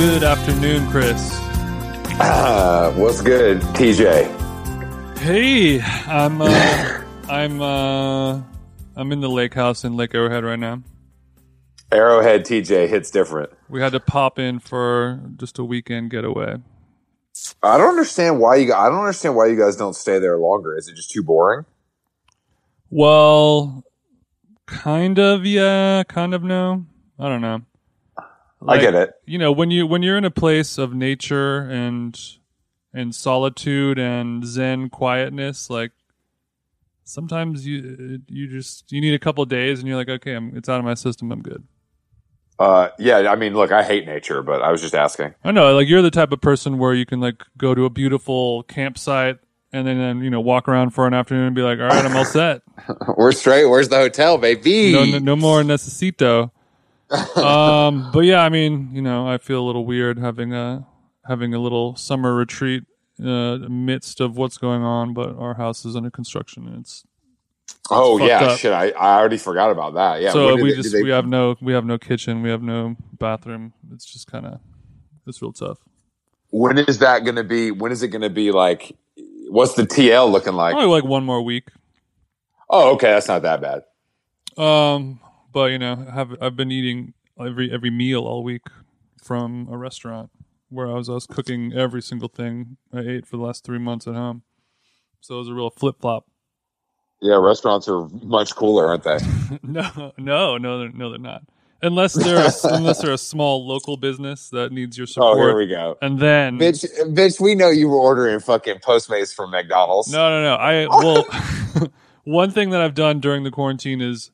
Good afternoon, Chris. Uh, what's good, TJ? Hey, I'm uh, I'm uh, I'm in the lake house in Lake Arrowhead right now. Arrowhead TJ hits different. We had to pop in for just a weekend getaway. I don't understand why you. I don't understand why you guys don't stay there longer. Is it just too boring? Well, kind of, yeah, kind of no. I don't know. I get it. You know, when you when you're in a place of nature and and solitude and zen quietness, like sometimes you you just you need a couple days and you're like, okay, I'm, it's out of my system. I'm good. Uh, yeah, I mean, look, I hate nature, but I was just asking. I know, like you're the type of person where you can like go to a beautiful campsite and then, then you know walk around for an afternoon and be like, all right, I'm all set. We're straight. Where's the hotel, baby? No, no, no more necesito. Um, but yeah, I mean, you know, I feel a little weird having a having a little summer retreat uh, midst of what's going on. But our house is under construction, and it's oh fucked yeah, up. shit. I, I already forgot about that. Yeah. so we they- just they- we have no we have no kitchen, we have no bathroom. It's just kind of it's real tough. when is that going to be? When is it going to be like? What's the TL looking like? Probably like one more week. Oh, okay, that's not that bad. Um, but you know, have I've been eating every every meal all week from a restaurant where I was I was cooking every single thing I ate for the last three months at home. So it was a real flip flop. Yeah, restaurants are much cooler, aren't they? no, no, no, they're, no, they're not. Unless they're a, unless they're a small local business that needs your support. Oh, here we go. and then Bitch, bitch, we know you were ordering fucking Postmates from McDonald's. No, no, no. I well, one thing that I've done during the quarantine is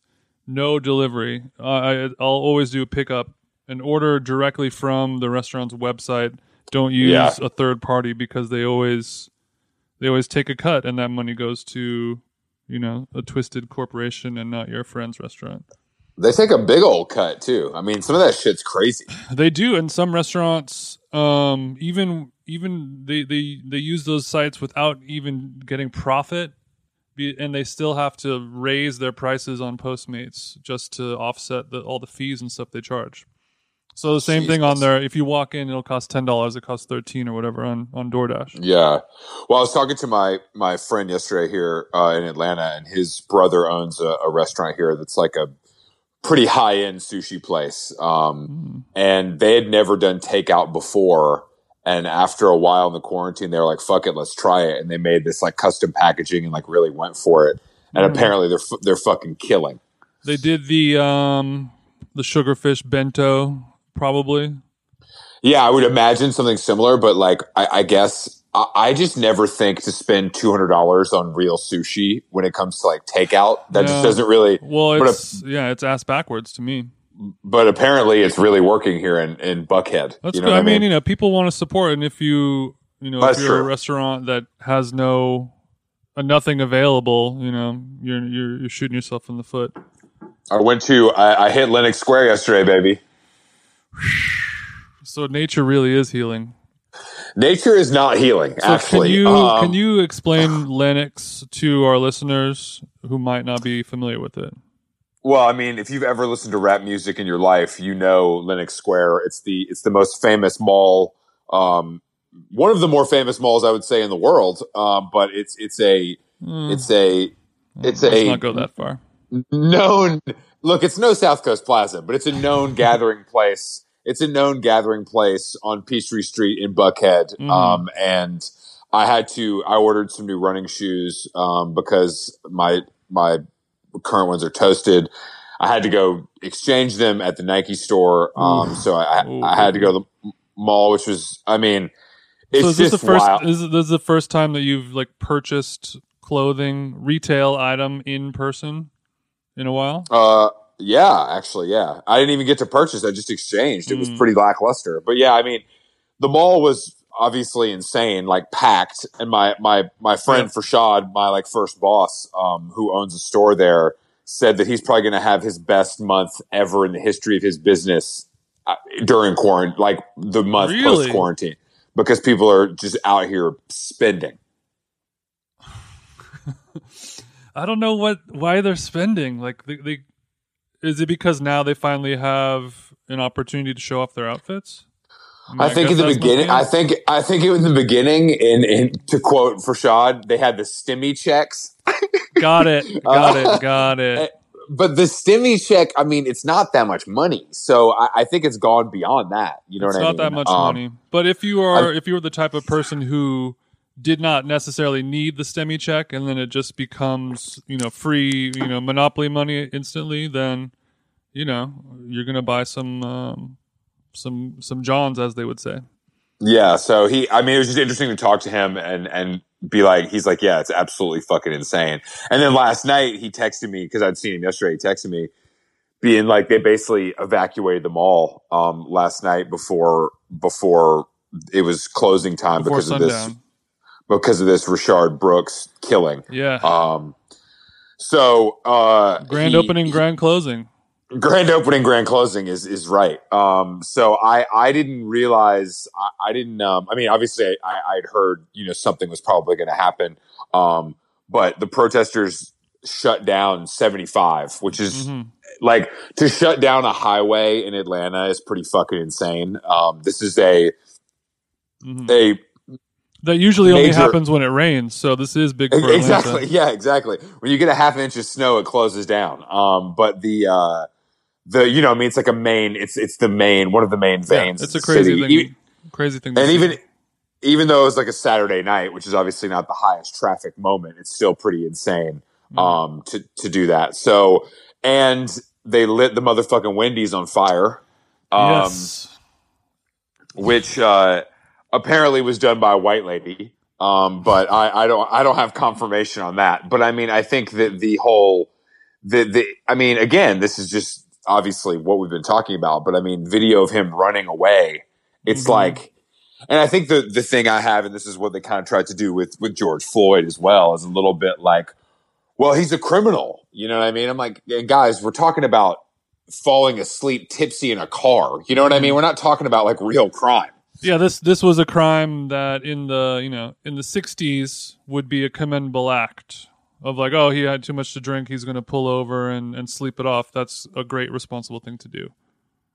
no delivery. Uh, I, I'll always do a pickup and order directly from the restaurant's website. Don't use Yeah. a third party because they always they always take a cut, and that money goes to you know a twisted corporation and not your friend's restaurant. They take a big old cut too. I mean, some of that shit's crazy. They do, and some restaurants, um, even even they they they use those sites without even getting profit, be, and they still have to raise their prices on Postmates just to offset the, all the fees and stuff they charge. So the same thing on there. If you walk in, it'll cost ten dollars. It costs thirteen or whatever on on DoorDash. Yeah. Well, I was talking to my my friend yesterday here uh, in Atlanta, and his brother owns a, a restaurant here that's like a pretty high end sushi place. Um, and they had never done takeout before. And after a while in the quarantine, they were like, "Fuck it, let's try it." And they made this like custom packaging and like really went for it. And apparently, they're they're fucking killing. They did the um the sugarfish bento probably. Yeah, I would imagine something similar, but like I, I guess I, I just never think to spend two hundred dollars on real sushi when it comes to like takeout. That Yeah. just doesn't really. Well, it's yeah, it's ass backwards to me. But apparently, it's really working here in, in Buckhead. That's you know good. I mean, you know, people want to support, and if you, you know, That's if you're a restaurant that has no, uh, nothing available, you know, you're you're you're shooting yourself in the foot. I went to I, I hit Lenox Square yesterday, baby. So nature really is healing. Nature is not healing. So actually, can you Um, can you explain Lenox to our listeners who might not be familiar with it? Well, I mean, if you've ever listened to rap music in your life, you know Lenox Square. It's the it's the most famous mall, um, one of the more famous malls I would say in the world. Um, but it's it's a Mm, it's a it's let's a not go that far. known look. It's no South Coast Plaza, but it's a known gathering place. It's a known gathering place on Peachtree Street in Buckhead. Mhm. Um, and I had to I ordered some new running shoes um, because my my current ones are toasted. I had to go exchange them at the Nike store. Um, so I, I had to go to the mall, which was, I mean, it's so is this just the first? wild. Is this the first time that you've like purchased clothing retail item in person in a while? Uh, yeah, actually, yeah. I didn't even get to purchase. I just exchanged. It was Mm. pretty lackluster. But yeah, I mean, the mall was obviously insane, like packed. And my my my friend Farshad, my like first boss, um, who owns a store there, said that he's probably going to have his best month ever in the history of his business uh, during quarantine, like the month Really? post quarantine, because people are just out here spending. I don't know what why they're spending. Like they, they is it because now they finally have an opportunity to show off their outfits? Mean, I think in the beginning, I think I think in the beginning, in, in to quote Farshad, they had the stimmy checks, got it, got it, got it. but the stimmy check, I mean, it's not that much money, so I, I think it's gone beyond that. You know it's what not I mean? that much Um, money. But if you are if you were the type of person who did not necessarily need the stimmy check and then it just becomes, you know, free, you know, monopoly money instantly, then you know, you're going to buy some um some some Johns as they would say. Yeah, so he, I mean, it was just interesting to talk to him and and be like, he's like, yeah, it's absolutely fucking insane. And then last night he texted me because I'd seen him yesterday. He texted me being like, they basically evacuated the mall um, last night before before it was closing time Before because of this because of this Richard Brooks killing. Yeah. Um, so uh, grand he- opening, grand closing. Grand opening grand closing is is right um so i i didn't realize i, I didn't um i mean obviously i i'd heard you know something was probably going to happen um but the protesters shut down 75 which is Mhm. like to shut down a highway in atlanta is pretty fucking insane um this is a Mhm. a That usually only happens when it rains, so this is big for Atlanta. exactly yeah exactly when you get a half inch of snow it closes down um but the uh the you know i mean it's like a main it's it's the main one of the main Yeah, veins it's a crazy city. thing. E- crazy thing. And see. even even though it was like a saturday night which is obviously not the highest traffic moment it's still pretty insane Mhm. um to to do that so and they lit the motherfucking wendy's on fire um yes. which uh apparently was done by a white lady um but i i don't i don't have confirmation on that but i mean i think that the whole the the i mean again this is just obviously what we've been talking about but i mean video of him running away it's Mhm. like and i think the the thing i have and this is what they kind of tried to do with with george floyd as well is a little bit like well he's a criminal you know what i mean? I'm like guys we're talking about falling asleep tipsy in a car you know what i mean? We're not talking about like real crime. Yeah, this this was a crime that in the you know in the '60s would be a commendable act of like, oh, he had too much to drink, he's going to pull over and and sleep it off. That's a great responsible thing to do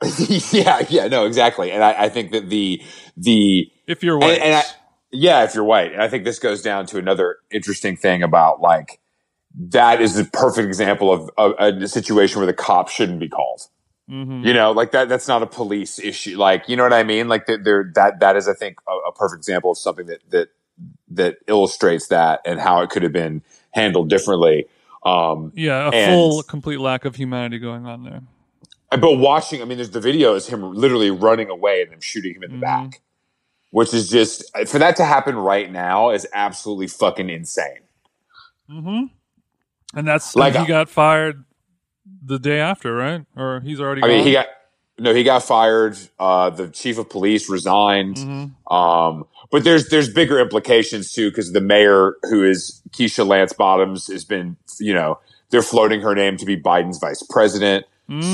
yeah, yeah, no, exactly. And I, I think that the the if you're white. and, and I, yeah, if you're white, and I think this goes down to another interesting thing about like that is the perfect example of, of a situation where the cop shouldn't be called. Mhm. You know, like that. That's not a police issue. Like, you know what I mean? Like that. There, that that is, I think, a, a perfect example of something that that that illustrates that and how it could have been handled differently. Um, Yeah, a and- full complete lack of humanity going on there. but watching, I mean, there's the video is him literally running away and them shooting him in the Mhm. back, which is just for that to happen right now is absolutely fucking insane. Mm-hmm. And that's Like, he uh, got fired the day after, right? Or he's already. I mean, he got no, he got fired. Uh, the chief of police resigned. Mhm. Um, but there's there's bigger implications too because the mayor, who is Keisha Lance Bottoms, has been you know they're floating her name to be Biden's vice president.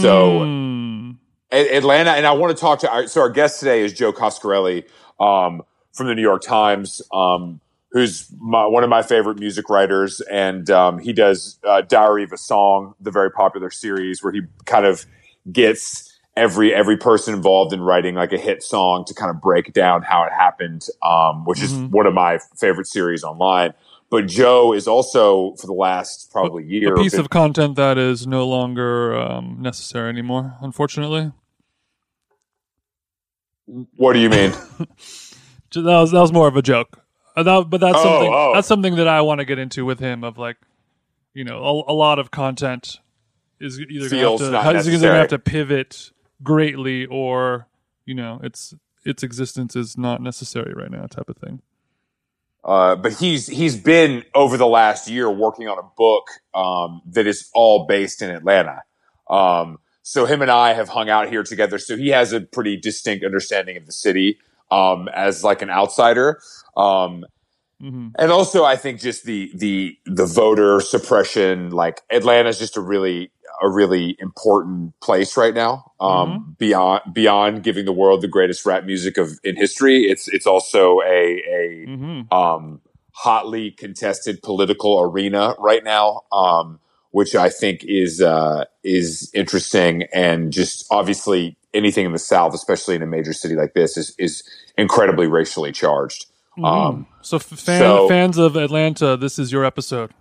So- Mm. A- Atlanta, and I want to talk to our so our guest today is Joe Coscarelli um, from the New York Times, um, who's my, one of my favorite music writers, and um, he does uh, Diary of a Song, the very popular series where he kind of gets every every person involved in writing like a hit song to kind of break down how it happened, um, which Mhm. is one of my favorite series online. But Joe is also for the last probably year a piece been- of content that is no longer um, necessary anymore, unfortunately. what do you mean? That was that was more of a joke, Uh, that, but that's Oh, something oh. that's something that I want to get into with him. Of like, you know, a, a lot of content is either Feels gonna not have to, is either necessary. gonna have to pivot greatly, or you know, its its existence is not necessary right now, type of thing. Uh, but he's he's been over the last year working on a book um, that is all based in Atlanta. Um, so him and I have hung out here together. So he has a pretty distinct understanding of the city um, as like an outsider. Um, hmm and also I think just the the the voter suppression, like Atlanta's just a really a really important place right now. Um, Beyond beyond giving the world the greatest rap music of in history, it's it's also a a hmm um, hotly contested political arena right now, um, which I think is uh, is interesting and just obviously anything in the South, especially in a major city like this, is is incredibly racially charged. Um, so, f- fan, so- fans of Atlanta, this is your episode.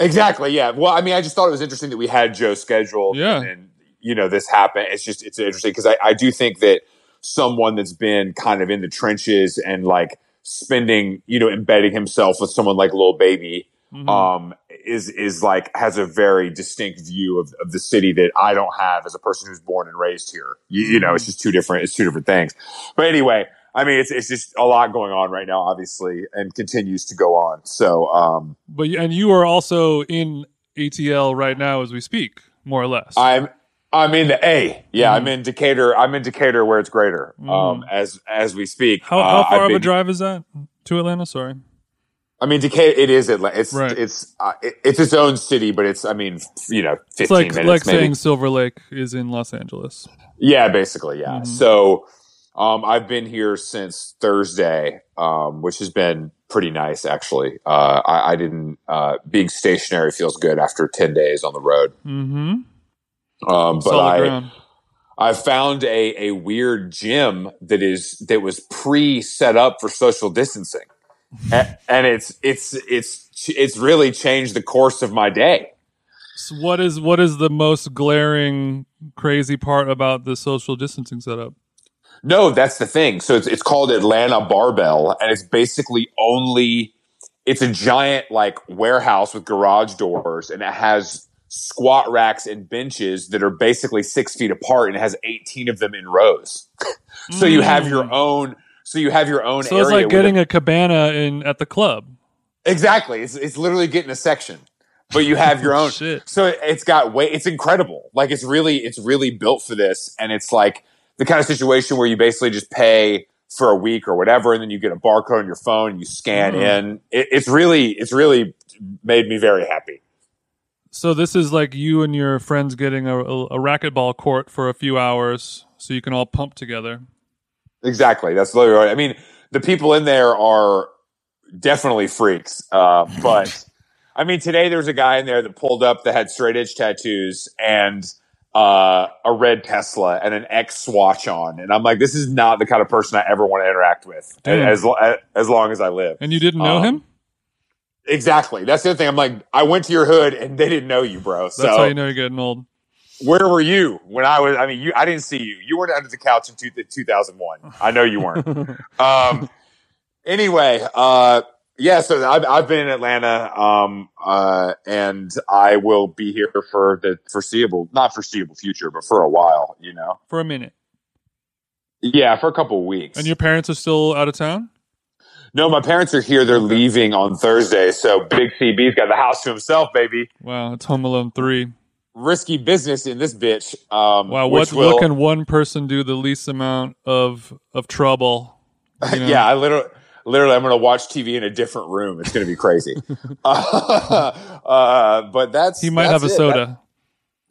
Exactly. Yeah. Well, I mean, I just thought it was interesting that we had Joe scheduled. Yeah. And, you know, this happened. It's just, it's interesting because I, I do think that someone that's been kind of in the trenches and like spending, you know, embedding himself with someone like Lil Baby, Mhm. um, is, is like, has a very distinct view of, of the city that I don't have as a person who's born and raised here. You, you know, it's just two different, it's two different things. But anyway, I mean, it's, it's just a lot going on right now, obviously, and continues to go on. So, um, But and you are also in ATL right now as we speak, more or less. I'm I'm in the A. Yeah, Mhm. I'm in Decatur. I'm in Decatur where it's greater. Mm. Um, as as we speak. how Uh, how far I've of a drive is that to Atlanta? Sorry. I mean, Decatur. It is Atlanta. It's Right. it's uh, it, it's its own city, but it's I mean, you know, fifteen It's like minutes like maybe. saying Silver Lake is in Los Angeles. Yeah, basically, yeah. Mhm. So, um, I've been here since Thursday, um, which has been pretty nice actually. Uh, I, I didn't. Uh, being stationary feels good after ten days on the road. Mm-hmm. Um, but I. ground. I found a, a weird gym that is that was pre set up for social distancing, and, and it's it's it's it's really changed the course of my day. So what is what is the most glaring crazy part about the social distancing setup? No, that's the thing. So it's it's called Atlanta Barbell, and it's basically only it's a giant like warehouse with garage doors, and it has squat racks and benches that are basically six feet apart, and it has eighteen of them in rows. so you have your own. So you have your own. Mm. So it's like with a- getting a cabana in at the club. Exactly. It's, it's literally getting a section, but you have your own. Shit. So it's got way, it's incredible. Like it's really, it's really built for this. And it's like the kind of situation where you basically just pay for a week or whatever. And then you get a barcode on your phone and you scan Mhm. in. It, it's really, it's really made me very happy. So this is like you and your friends getting a, a, a racquetball court for a few hours, so you can all pump together. Exactly. That's literally right. I mean, the people in there are definitely freaks. Uh, but I mean, today there was a guy in there that pulled up that had straight edge tattoos and uh, a red Tesla and an X swatch on, and I'm like, this is not the kind of person I ever want to interact with Damn. as as long as I live. And you didn't know Um, him? Exactly. That's the other thing. I'm like, I went to your hood and they didn't know you, bro. That's so how you know you're getting old. where were you when I was? I mean, you. I didn't see you. You weren't under the couch in two, 2001. I know you weren't. um. Anyway, uh, yeah. So I've I've been in Atlanta, um, uh, and I will be here for the foreseeable, not foreseeable future, but for a while. You know. For a minute. Yeah, for a couple weeks. And your parents are still out of town? no, my parents are here. They're leaving on Thursday, so Big CB's got the house to himself, baby. Wow, it's Home Alone 3. Risky business in this bitch. Um, Wow, what, will, what can one person do the least amount of of trouble? You know? yeah, I literally, literally, I'm going to watch TV in a different room. It's going to be crazy. uh, uh, but that's He might that's have a it. soda. That-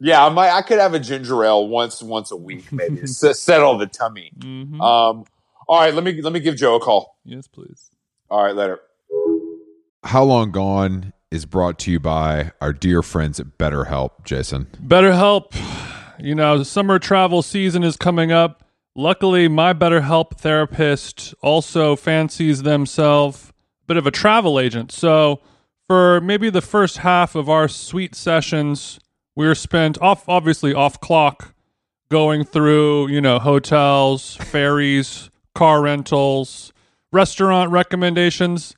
yeah, I might. I could have a ginger ale once, once a week, maybe to s- settle the tummy. Mhm. Um, all right, let me let me give Joe a call. yes, please. All right, later. How Long Gone is brought to you by our dear friends at BetterHelp, Jason. BetterHelp, you know, summer travel season is coming up. Luckily, my BetterHelp therapist also fancies themselves a bit of a travel agent. So, for maybe the first half of our sweet sessions, we were spent off, obviously off clock, going through, you know, hotels, ferries, car rentals, restaurant recommendations.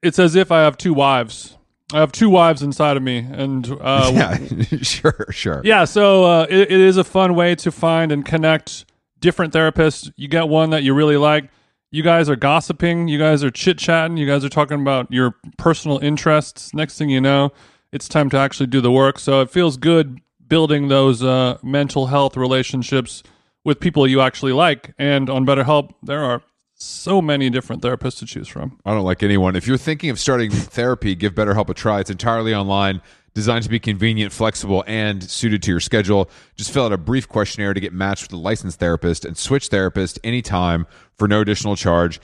It's as if I have two wives. I have two wives inside of me, and uh, yeah, sure, sure. yeah, so uh, it, it is a fun way to find and connect different therapists. You get one that you really like. You guys are gossiping. You guys are chit chatting. You guys are talking about your personal interests. Next thing you know, it's time to actually do the work. So it feels good building those uh, mental health relationships with people you actually like. And on BetterHelp, there are so many different therapists to choose from. I don't like anyone. If you're thinking of starting therapy, give BetterHelp a try. It's entirely online, designed to be convenient, flexible, and suited to your schedule. Just fill out a brief questionnaire to get matched with a licensed therapist and switch therapist anytime for no additional charge.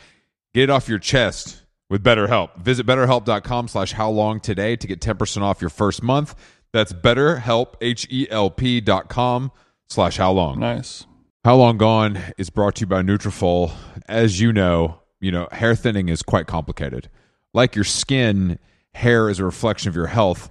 Get it off your chest with BetterHelp. Visit betterhelp.com slash how long today to get 10% off your first month. That's betterhelp, H-E-L-P dot com slash how long. Nice. How Long Gone is brought to you by Nutrafol. As you know, you know, hair thinning is quite complicated. Like your skin, hair is a reflection of your health.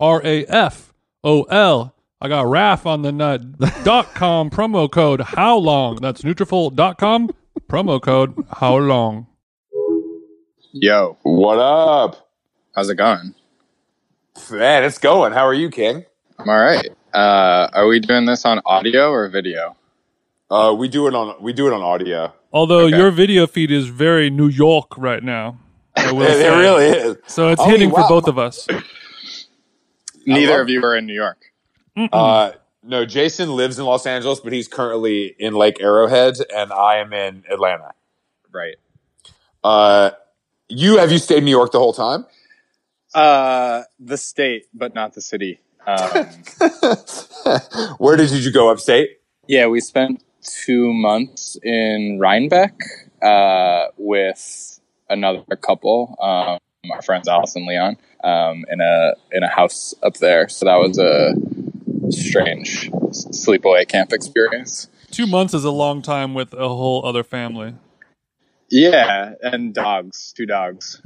N-U-T-R-A-F-O-L. I got RAF on the nut. dot com promo code How Long. That's Nutrafol.com promo code How Long. Yo, What up? how's it going? Man, it's going. How are you, King? I'm all right. Uh, are we doing this on audio or video? Uh, we do it on we do it on audio. Although Okay. your video feed is very New York right now. I will It, it really is. So it's Oh, hitting wow. for both of us. Neither love- of you are in New York. Uh, no, Jason lives in Los Angeles, but he's currently in Lake Arrowhead, and I am in Atlanta. Right. Uh, you have you stayed in New York the whole time? Uh, the state, but not the city. Um, Where did you go upstate? yeah, we spent two months in Rhinebeck uh, with another couple, um, our friends Alice and Leon, um, in a in a house up there. So that was a strange sleepaway camp experience. Two months is a long time with a whole other family. Yeah, and dogs, two dogs.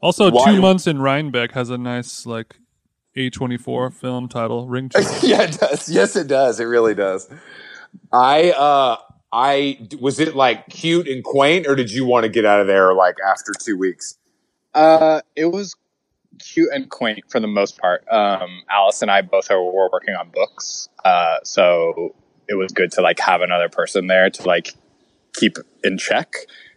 Also, Why- two months in Rhinebeck has a nice like A24 film title. Ring. yeah, it does. Yes, it does. It really does. I uh I was it like cute and quaint, or did you want to get out of there like after two weeks? Uh, it was cute and quaint for the most part. Um, Alice and I both are were working on books, uh, so it was good to like have another person there to like keep in check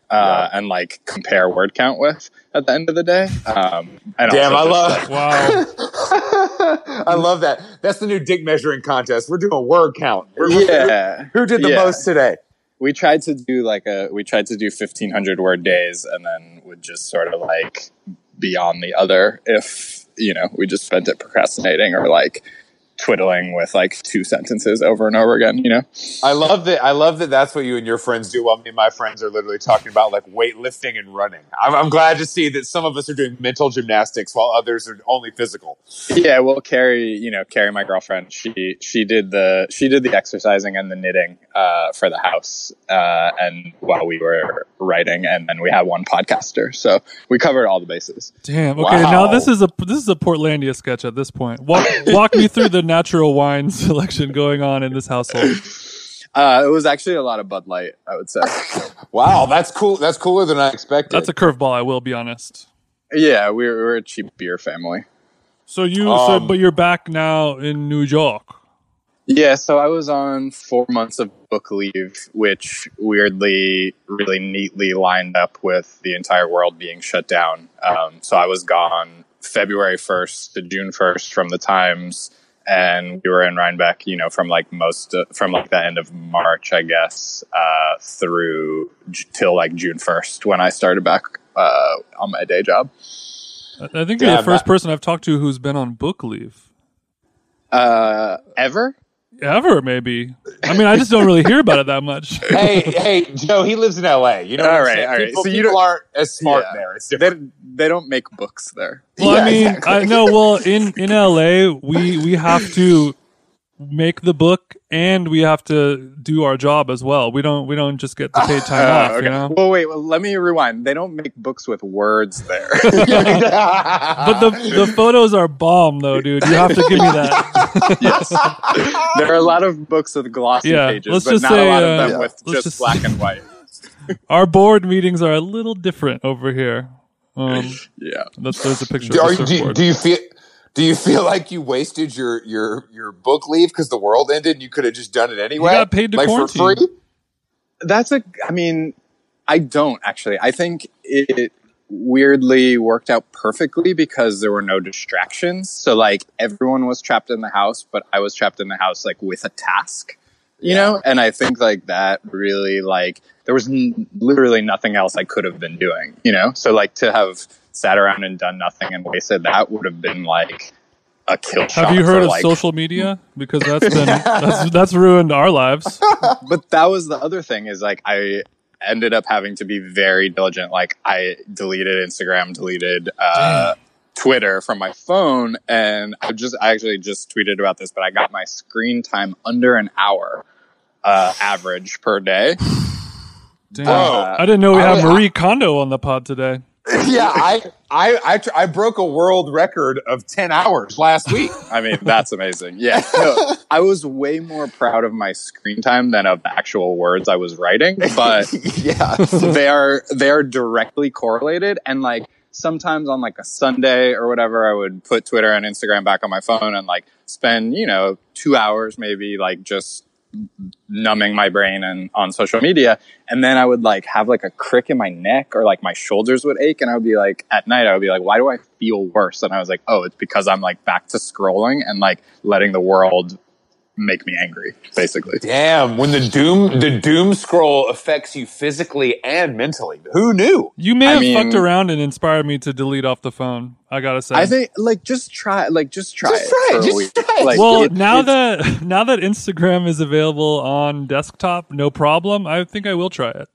uh, and like compare word count with at the end of the day. Um, and Damn, I also just, love. like, Wow. I love that. That's the new dick measuring contest. We're doing a word count. We're- yeah. Who did the Yeah. most today? we tried to do like a we tried to do 1500 word days and then would just sort of like be on the other if you know we just spent it procrastinating or like twiddling with like two sentences over and over again. You know. I love that. I love that. That's what you and your friends do. While me and my friends are literally talking about like weightlifting and running. I'm, I'm glad to see that some of us are doing mental gymnastics while others are only physical. Yeah, well, Carrie, you know, Carrie, my girlfriend, she she did the she did the exercising and the knitting uh, for the house, uh, and while we were writing, and then we had one podcaster, so we covered all the bases. Damn. Okay, Wow. now this is a this is a Portlandia sketch at this point. Walk walk me through the natural wine selection going on in this household. Uh, it was actually a lot of Bud Light, I would say. Wow, that's cool. That's cooler than I expected. That's a curveball. I will be honest. yeah, we're, we were a cheap beer family. So you, so Um, but you're back now in New York. Yeah, so I was on four months of book leave, which weirdly, really neatly lined up with the entire world being shut down. Um, so I was gone February 1st to June 1st from the Times, and we were in Rhinebeck, you know, from like most, uh, from like the end of March, I guess, uh, through j- till like June 1st when I started back uh, on my day job. I I think you're Yeah, the first that- person I've talked to who's been on book leave. Uh, ever? Ever, maybe. I mean, I just don't really hear about it that much. hey, hey, Joe. He lives in L.A. You know, what All I'm right, saying? all right. People, So you people aren't as smart Yeah. there. It's They, different. they don't make books there. Well, Yeah, I mean, exactly. I know. Well, in in LA, we we have to make the book and we have to do our job as well. We don't we don't just get the paid time Uh, off. okay. You know. Well, wait. Well, let me rewind. They don't make books with words there. But the the photos are bomb though, dude. You have to give me that. yes, there are a lot of books with glossy Yeah, pages, let's but just not say, a lot of uh, them yeah. with just, just- black and white. Our board meetings are a little different over here. Um, Yeah. that's, there's a picture do, of are the you, do, you- do you feel? Do you feel like you wasted your your your book leave because the world ended and you could have just done it anyway? got paid to like for free? That's a. I mean, I don't actually. I think it weirdly worked out perfectly because there were no distractions. So like everyone was trapped in the house, but I was trapped in the house like with a task, you know. And I think like that really like there was n- literally nothing else I could have been doing, you know. So like to have sat around and done nothing and wasted that would have been like a kill shot. Have you heard for, of like, social media? Because that's been that's, that's ruined our lives. but that was the other thing is like I ended up having to be very diligent. Like I deleted Instagram, deleted uh, Twitter from my phone, and I just I actually just tweeted about this, but I got my screen time under an hour uh, average per day. Damn. Bro, I didn't know we I had would- Marie Kondo on the pod today. yeah, I, I, I, tr- I broke a world record of 10 hours last week. I mean, that's amazing. Yeah, no, I was way more proud of my screen time than of the actual words I was writing, but. yeah. they are they are directly correlated and like sometimes on like a sunday or whatever i would put twitter and instagram back on my phone and like spend you know two hours maybe like just numbing my brain and on social media. And then i would like have like a crick in my neck or like my shoulders would ache and i would be like at night i would be like why do i feel worse? And i was like oh it's because i'm like back to scrolling and like letting the world make me angry basically Damn, when the doom the doom scroll affects you physically and mentally. Who knew? You may I have mean- fucked around and inspired me to delete off the phone. I gotta say. I think like just try like just try Just it try it, just try it. Like, well, it- now that now that Instagram is available on desktop, no problem. I think I will try it.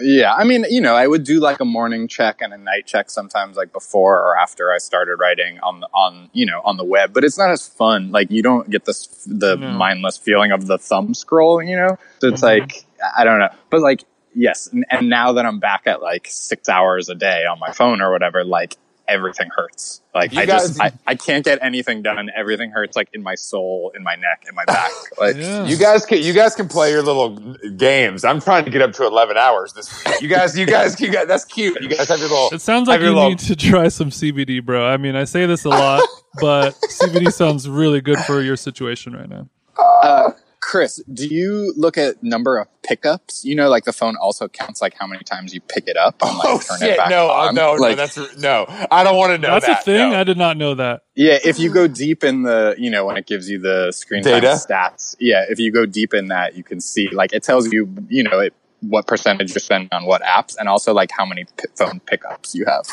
Yeah, I mean, you know, I would do like a morning check and a night check sometimes, like before or after I started writing on the on you know on the web. But it's not as fun. Like you don't get this the No. mindless feeling of the thumb scroll. You know, so it's Mhm. like I don't know, but like yes, and, and now that I'm back at like six hours a day on my phone or whatever, like everything hurts. Like You I guys- just I, I can't get anything done. Everything hurts like in my soul, in my neck, in my back. Like Yeah. You guys can you guys can play your little games. I'm trying to get up to 11 hours this week. You guys, you guys, you guys. That's cute. You guys have your little. It sounds like you little- need to try some CBD, bro. I mean, I say this a lot, but CBD sounds really good for your situation right now. Uh, Chris, do you look at number of pickups? You know, like the phone also counts like how many times you pick it up and like Oh turn shit! it back No, on. no, no. Like, That's no. I don't want to know That's that. a thing. no. I did not know that. yeah, if you go deep in the, you know, when it gives you the screen time Data? stats, yeah, if you go deep in that, you can see like it tells you, you know, it, what percentage you're spending on what apps, and also like how many p- phone pickups you have.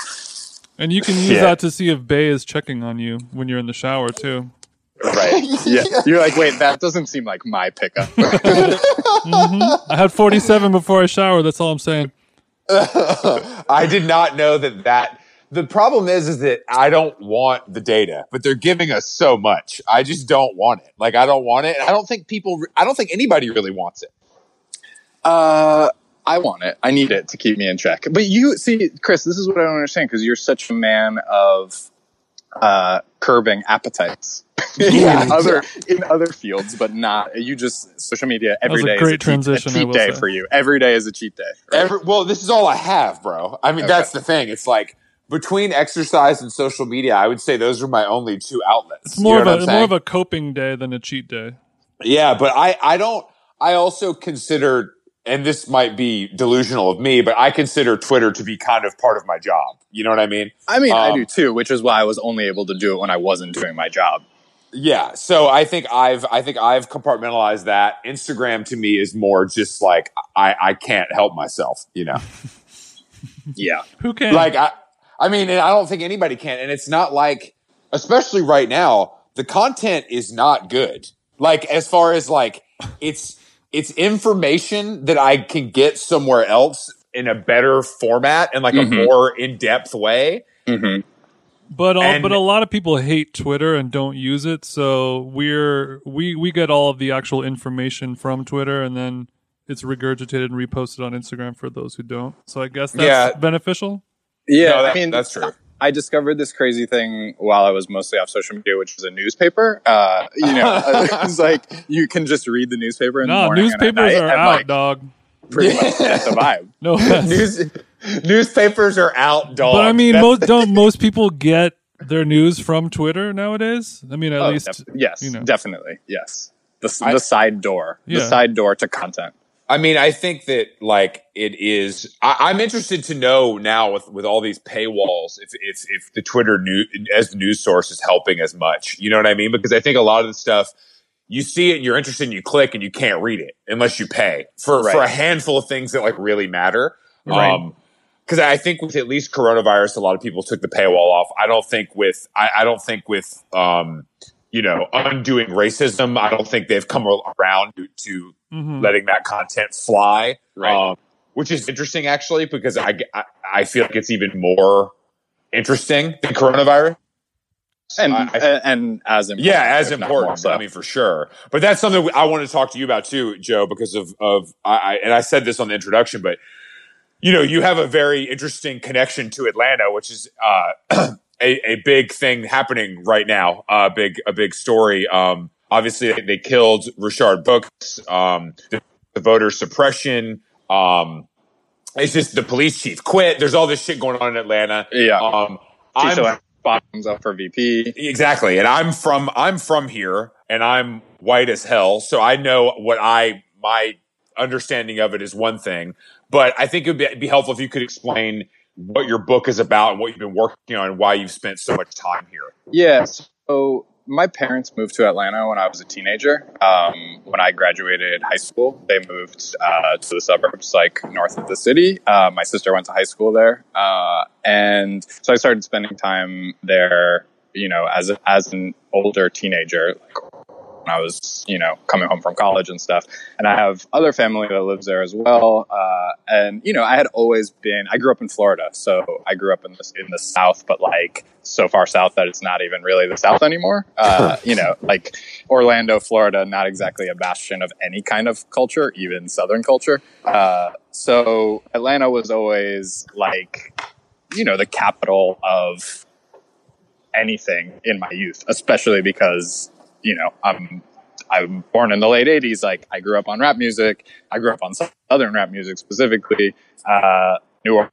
And you can use Shit. that to see if Bay is checking on you when you're in the shower too. Right. Yeah. You're like, wait, that doesn't seem like my pickup. I had 47 before I showered. That's all I'm saying. I did not know that that. The problem is, is that I don't want the data, but they're giving us so much. I just don't want it. Like I don't want it. I don't think people. I don't think anybody really wants it. Uh, I want it. I need it to keep me in check. But you see, Chris, this is what I don't understand because you're such a man of uh, curbing appetites. Yeah. in other in other fields, but not you. Just social media every day. a great is a cheat, transition, cheat day say. for you. Every day is a cheat day. right? Every, well, this is all I have, bro. I mean, Okay. that's the thing. It's like between exercise and social media, I would say those are my only two outlets. It's more You know of what a I'm more of a coping day than a cheat day. Yeah, but I, I don't, I also consider, and this might be delusional of me, but I consider Twitter to be kind of part of my job. You know what I mean? I mean, I Um, do too, which is why I was only able to do it when I wasn't doing my job. Yeah. So I think I've, I think I've compartmentalized that. Instagram to me is more just like, I, I can't help myself, you know? Yeah. Who can? like I, I mean, and I don't think anybody can. And it's not like, especially right now, the content is not good. Like as far as like it's it's information that I can get somewhere else in a better format and like a Mhm. more in depth way. hmm But all, And- but a lot of people hate Twitter and don't use it. So we're we we get all of the actual information from Twitter, and then it's regurgitated and reposted on Instagram for those who don't. So I guess that's Yeah. beneficial. Yeah. No, that- I mean, that's true. I discovered this crazy thing while I was mostly off social media, which was a newspaper. Uh, you know, it's like you can just read the newspaper in the No, morning and at newspapers night, are and, out, like, dog. Pretty much that's the vibe. No. News, newspapers are out, dog. but I mean, That's- most don't most people get their news from Twitter nowadays? I mean, at Oh, least def- yes, you know. definitely, yes. The, s- I- the side door, Yeah. the side door to content. I mean, I think that like it is. I, I'm interested to know now with with all these paywalls if if if the Twitter news as the news source is helping as much. You know what I mean? Because I think a lot of the stuff you see it, and you're interested, and you click, and you can't read it unless you pay for for a handful of things that like really matter. Right. Um, because I think with at least coronavirus, a lot of people took the paywall off. I don't think with I, I don't think with um, you know undoing racism. I don't think they've come around to, to Mhm. letting that content fly, Right. um, which is interesting actually because I, I I feel like it's even more interesting than coronavirus. And I- I- and, and as important, yeah, as important. more so. I mean, for sure. But that's something I want to talk to you about too, Joe, because of of I, I and I said this on the introduction, but you know, you have a very interesting connection to Atlanta, which is uh, a a big thing happening right now. A big a big story. Um, obviously, they, they killed Richard Brooks. Um, the, the voter suppression. Um, it's just the police chief quit. There's all this shit going on in Atlanta. yeah, Um, I'm- bottoms up for VP. Exactly. And I'm from I'm from here and I'm white as hell. So I know what I my understanding of it is one thing. But I think it would be, be helpful if you could explain what your book is about and what you've been working on and why you've spent so much time here. Yeah. So my parents moved to Atlanta when I was a teenager. Um, when I graduated high school, they moved uh, to the suburbs, like north of the city. Uh, my sister went to high school there, uh, and so I started spending time there. You know, as as an older teenager, like when I was, you know, coming home from college and stuff. And I have other family that lives there as well. Uh, and you know, I had always been. I grew up in Florida, so I grew up in the in the South, but like so far south that it's not even really the South anymore. Uh, you know, like Orlando, Florida, not exactly a bastion of any kind of culture, even Southern culture. Uh, so Atlanta was always like, you know, the capital of anything in my youth, especially because you know I'm I'm born in the late '80s. Like I grew up on rap music. I grew up on southern rap music specifically. Uh, New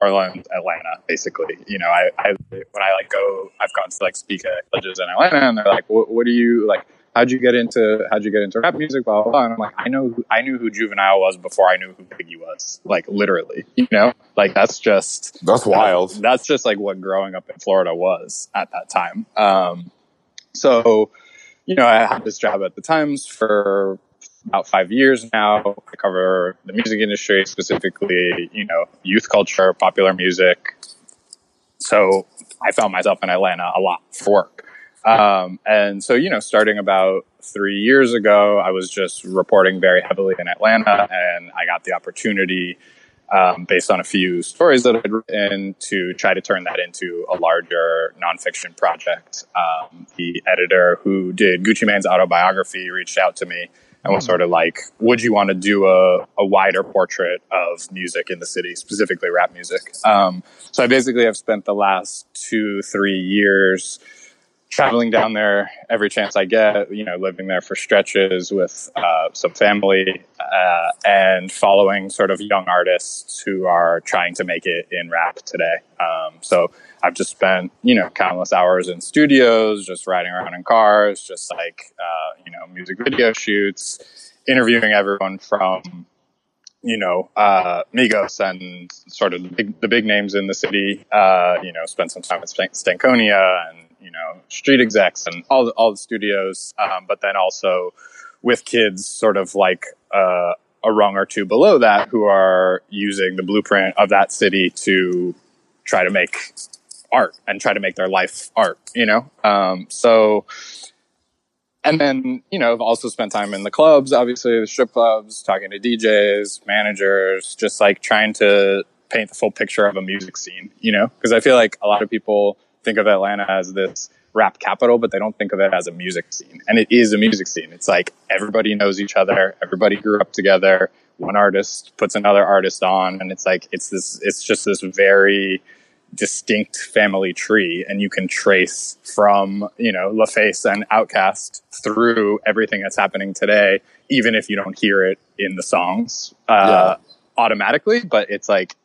Orleans, Atlanta, basically. You know, I, I when I like go, I've gone to like speak at colleges in Atlanta, and they're like, "What, what do you like? How'd you get into How'd you get into rap music?" Blah blah blah. And I'm like, I know who, I knew who Juvenile was before I knew who Biggie was. Like literally, you know, like that's just That's wild. that's just like what growing up in Florida was at that time. Um, so, you know, I had this job at the Times for about five years now. I cover the music industry, specifically, you know, youth culture, popular music. So I found myself in Atlanta a lot for work. Um, and so, you know, starting about three years ago, I was just reporting very heavily in Atlanta, and I got the opportunity, um, based on a few stories that I'd written, to try to turn that into a larger nonfiction project. Um, the editor who did Gucci Mane's autobiography reached out to me and was sort of like, would you want to do a, a wider portrait of music in the city, specifically rap music? Um, so I basically have spent the last two, three years traveling down there every chance I get, you know, living there for stretches with uh, some family uh, and following sort of young artists who are trying to make it in rap today. Um, so I've just spent, you know, countless hours in studios, just riding around in cars, just like, uh, you know, music video shoots, interviewing everyone from, you know, uh, Migos and sort of the big, the big names in the city, uh, you know, spent some time at Stankonia and, you know, street execs and all the, all the studios. Um, but then also with kids sort of like, uh, a rung or two below that who are using the blueprint of that city to try to make art and try to make their life art, you know? Um, so, and then, you know, I've also spent time in the clubs, obviously the strip clubs, talking to DJs, managers, just like trying to paint the full picture of a music scene, you know? Cause I feel like a lot of people think of Atlanta as this rap capital, but they don't think of it as a music scene. And it is a music scene. It's like everybody knows each other. Everybody grew up together. One artist puts another artist on and it's like, it's this, it's just this very, distinct family tree and you can trace from, you know, LaFace and OutKast through everything that's happening today, even if you don't hear it in the songs, uh, yeah. automatically. But it's like,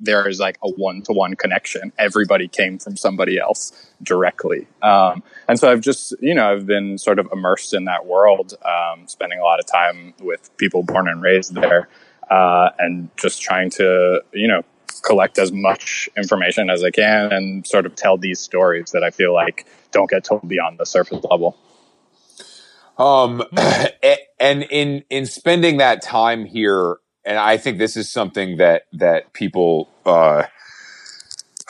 there is like a one to one connection. Everybody came from somebody else directly. Um, and so I've just, you know, I've been sort of immersed in that world, um, spending a lot of time with people born and raised there, uh, and just trying to, you know, collect as much information as I can and sort of tell these stories that I feel like don't get told beyond the surface level. Um, and in in spending that time here, and I think this is something that that people, uh,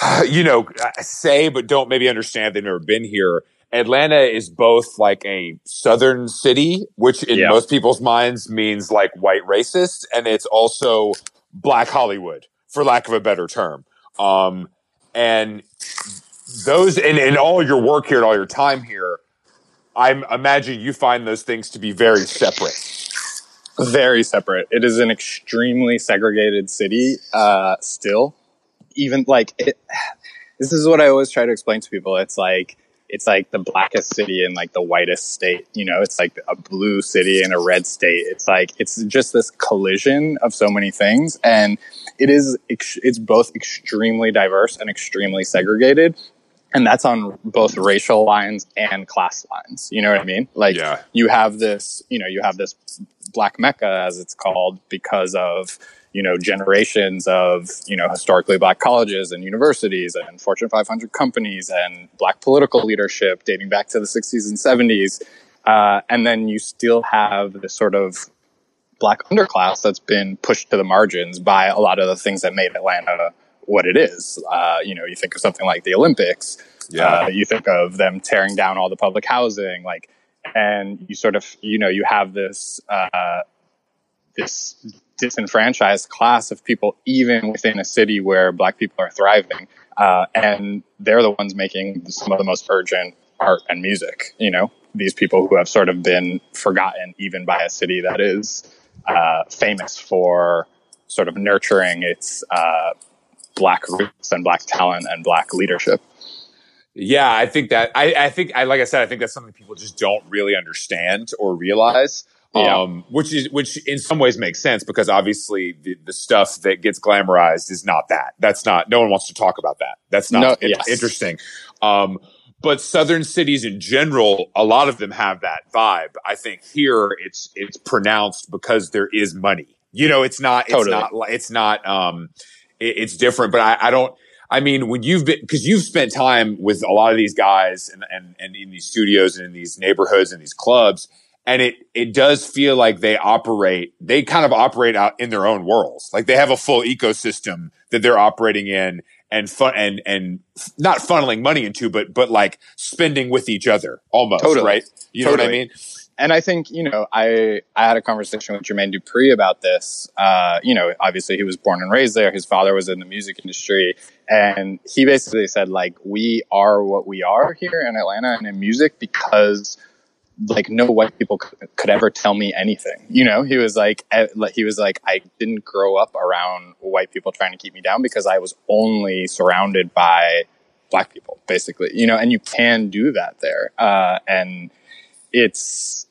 you know, say but don't maybe understand. They've never been here. Atlanta is both like a southern city, which in yeah. most people's minds means like white racist, and it's also black Hollywood for lack of a better term. Um, and those, and, and all your work here and all your time here, I imagine you find those things to be very separate. Very separate. It is an extremely segregated city, uh, still. Even like it, this is what I always try to explain to people. It's like, it's like the blackest city in like the whitest state. You know, it's like a blue city in a red state. It's like, it's just this collision of so many things. And it is, it's both extremely diverse and extremely segregated. And that's on both racial lines and class lines. You know what I mean? Like yeah. you have this, you know, you have this black mecca as it's called because of, you know, generations of, you know, historically black colleges and universities and Fortune 500 companies and black political leadership dating back to the 60s and 70s. Uh, and then you still have this sort of black underclass that's been pushed to the margins by a lot of the things that made Atlanta what it is. Uh, you know, you think of something like the Olympics. Yeah. Uh, you think of them tearing down all the public housing, like, and you sort of, you know, you have this, uh, this disenfranchised class of people, even within a city where black people are thriving. Uh, and they're the ones making some of the most urgent art and music, you know, these people who have sort of been forgotten even by a city that is uh, famous for sort of nurturing its uh, black roots and black talent and black leadership. Yeah, I think that I, I think I like I said, I think that's something people just don't really understand or realize. Yeah. Um, which is which in some ways makes sense because obviously the, the stuff that gets glamorized is not that. That's not. No one wants to talk about that. That's not no, yes. interesting. Um, but southern cities in general, a lot of them have that vibe. I think here it's it's pronounced because there is money. You know, it's not. It's totally. not. It's not. Um, it's different. But I, I don't. I mean, when you've been, because you've spent time with a lot of these guys and, and, and in these studios and in these neighborhoods and these clubs, and it it does feel like they operate they kind of operate out in their own worlds like they have a full ecosystem that they're operating in and fun and and not funneling money into, but but like spending with each other almost, Totally. right? You know what I mean? And I think you know I I had a conversation with Jermaine Dupri about this. Uh, you know, obviously he was born and raised there. His father was in the music industry, and he basically said like we are what we are here in Atlanta and in music because like no white people could, ever tell me anything. You know, he was eh, like- he was like I didn't grow up around white people trying to keep me down because I was only surrounded by black people basically. You know, and you can do that there, uh, and it's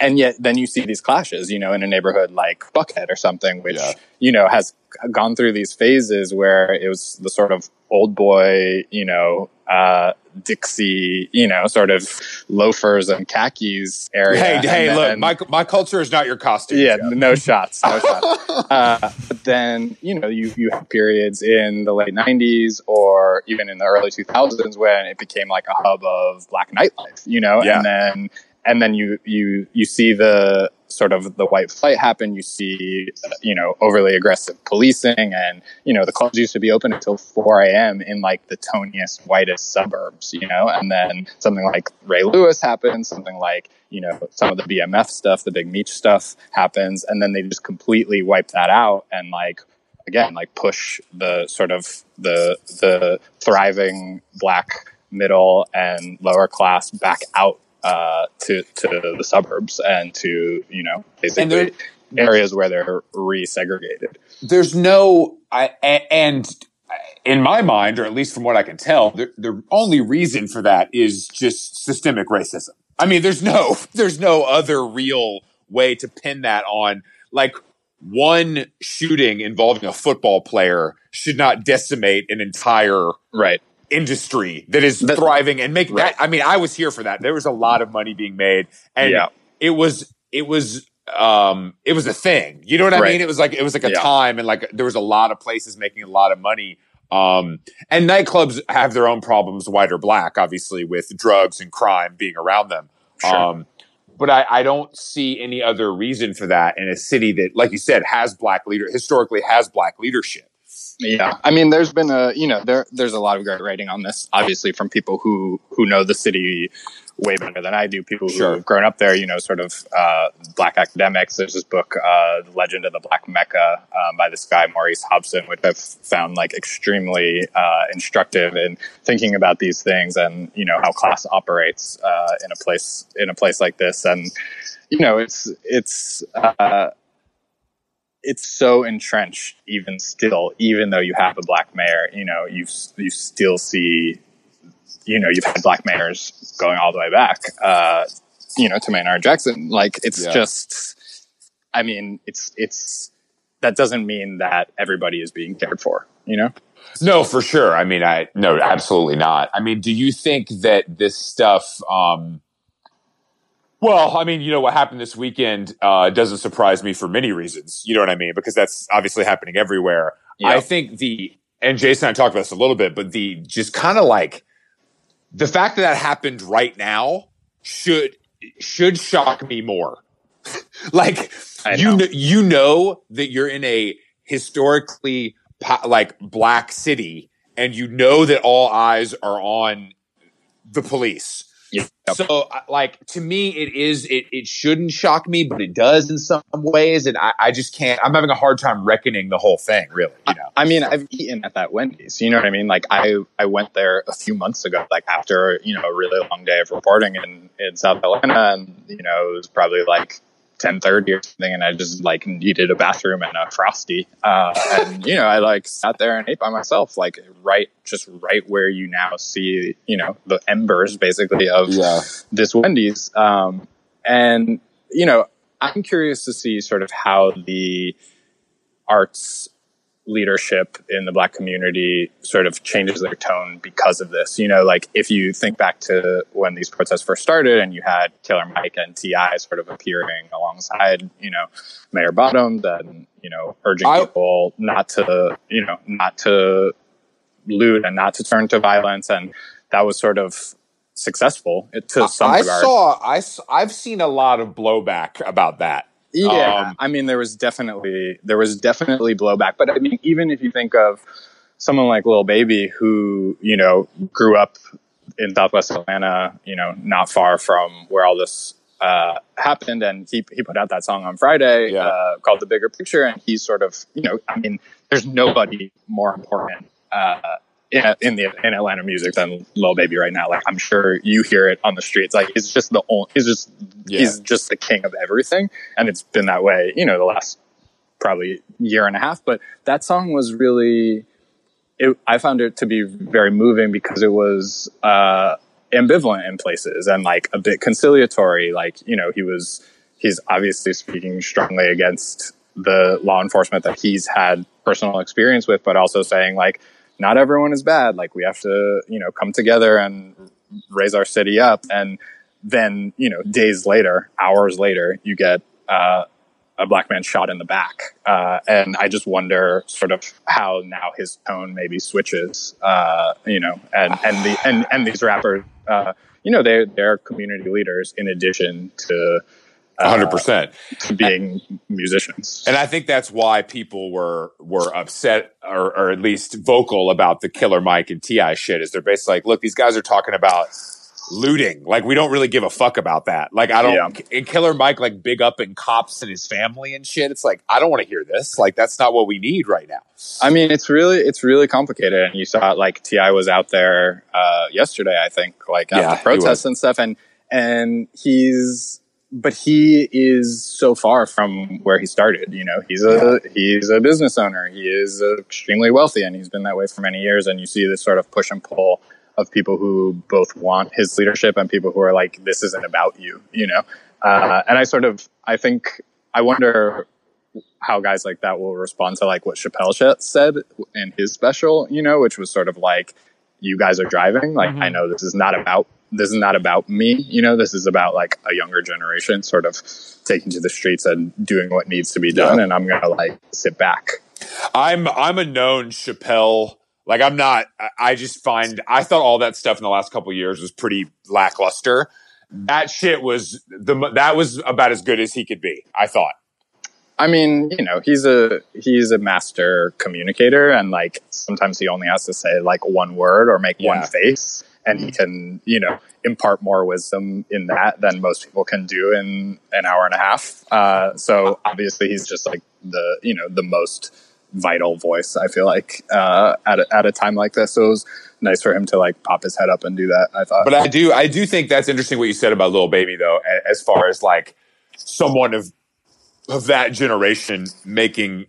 and yet then you see these clashes, you know, in a neighborhood like Buckhead or something, which, Yeah. you know, has gone through these phases where it was the sort of old boy, you know, uh, Dixie, you know, sort of loafers and khakis area. Hey, And hey, look, my my culture is not your costume. yeah, Joe. no shots, no shots. Uh, but then you know you you have periods in the late '90s or even in the early 2000s when it became like a hub of black nightlife, you know, Yeah. and then and then you you you see the sort of the white flight happen. You see you know overly aggressive policing, and you know the clubs used to be open until 4 a.m. in like the toniest, whitest suburbs, you know, and then something like Ray Lewis happens, something like you know some of the BMF stuff, the Big Meech stuff happens, and then they just completely wipe that out and like again like push the sort of the the thriving black middle and lower class back out uh, to to the suburbs and to you know And there- basically areas where they're resegregated. there's no I, and in my mind or at least from what i can tell the, the only reason for that is just systemic racism i mean there's no there's no other real way to pin that on like one shooting involving a football player should not decimate an entire Right. Industry that is That- thriving and making Right. that i mean i was here for that there was a lot of money being made and Yeah. it was it was um it was a thing you know what i Right. mean it was like it was like a Yeah. time and like there was a lot of places making a lot of money um and nightclubs have their own problems white or black obviously with drugs and crime being around them Sure. um but I, I don't see any other reason for that in a city that, like you said, has black leader historically has black leadership. Yeah, I mean, there's been a you know there there's a lot of great writing on this, obviously from people who who know the city way better than I do. People who Sure. have grown up there, you know, sort of uh, black academics. There's this book, uh, "The Legend of the Black Mecca," um, by this guy Maurice Hobson, which I've found like extremely uh, instructive in thinking about these things and you know how class operates uh, in a place in a place like this. And you know, it's it's. It's so entrenched even still even though you have a black mayor you know you you still see you know you've had black mayors going all the way back uh you know to Maynard Jackson like it's Yeah. just i mean it's it's that doesn't mean that everybody is being cared for you know No, for sure. I mean, I no, absolutely not. I mean, do you think that this stuff? Um, well, I mean, you know what happened this weekend uh, doesn't surprise me for many reasons. You know what I mean? Because that's obviously happening everywhere. Yeah. I think the and Jason and I talked about this a little bit, but the just kind of like the fact that that happened right now should should shock me more. like I you know. know, you know that you're in a historically po- like black city and you know that all eyes are on the police Yep. so like to me it is it, it shouldn't shock me but it does in some ways and I, I just can't i'm having a hard time reckoning the whole thing really you know I mean, I've eaten at that Wendy's. You know what I mean? Like I, I went there a few months ago, like after you know a really long day of reporting in in South Atlanta, and you know it was probably like ten thirty or something, and I just like needed a bathroom and a frosty, uh, and you know I like sat there and ate by myself, like right, just right where you now see you know the embers basically of yeah this Wendy's. Um, and, you know, I'm curious to see sort of how the arts leadership in the black community sort of changes their tone because of this. You know, like if you think back to when these protests first started and you had Killer Mike and T.I. sort of appearing alongside, you know, Mayor Bottoms and, you know, urging I- people not to, you know, not to loot and not to turn to violence. And that was sort of successful to some i regard. saw I've seen a lot of blowback about that Yeah, Um, I mean, there was definitely there was definitely blowback, but I mean, even if you think of someone like Lil Baby who, you know, grew up in Southwest Atlanta, you know, not far from where all this uh, happened, and he he put out that song on Friday Yeah. uh, called "The Bigger Picture," and he's sort of, you know, I mean, there's nobody more important uh, in, in the in Atlanta music than Lil Baby right now. Like, I'm sure you hear it on the streets. Like, he's just the only, he's just Yeah. he's just the king of everything, and it's been that way, you know, the last probably year and a half. But that song was really it, I found it to be very moving because it was uh, ambivalent in places and like a bit conciliatory. Like you know, he was he's obviously speaking strongly against the law enforcement that he's had personal experience with, but also saying like not everyone is bad. Like we have to you know come together and raise our city up. And then you know days later, hours later, you get. Uh, a black man shot in the back. Uh, and I just wonder sort of how now his tone maybe switches, uh, you know, and, and the, and, and these rappers, uh, you know, they're, they're community leaders in addition to, uh, hundred percent. to being musicians. And I think that's why people were were upset or, or at least vocal about the Killer Mike and T.I. shit. Is they're basically like, look, these guys are talking about looting. Like we don't really give a fuck about that. Like I don't. And Killer Mike like big up in cops and his family and shit. It's like I don't want to hear this. Like that's not what we need right now. I mean, it's really it's really complicated, and you saw like T.I. was out there uh, yesterday, I think, like after he protests and stuff, and and he's but he is so far from where he started. You know, he's a he's a business owner. He is extremely wealthy, and he's been that way for many years. And you see this sort of push and pull of people who both want his leadership and people who are like, this isn't about you. You know, uh, and I sort of I think I wonder how guys like that will respond to like what Chappelle said in his special, you know, which was sort of like, you guys are driving. Like, I know this is not about, this is not about me, you know, this is about like a younger generation sort of taking to the streets and doing what needs to be done. Yeah. And I'm going to like sit back. I'm I'm a known Chappelle. Like I'm not. I- I just find I thought all that stuff in the last couple of years was pretty lackluster. That shit was the that was about as good as he could be. I thought. I mean, you know, he's a he's a master communicator, and like sometimes he only has to say like one word or make Yeah. one face, and he can you know impart more wisdom in that than most people can do in an hour and a half. Uh, so obviously, he's just like the you know the most vital voice. I feel like uh, at a, at a time like this, so it was nice for him to like pop his head up and do that. I thought, But I do I do think that's interesting what you said about Lil Baby though, as far as like someone of of that generation making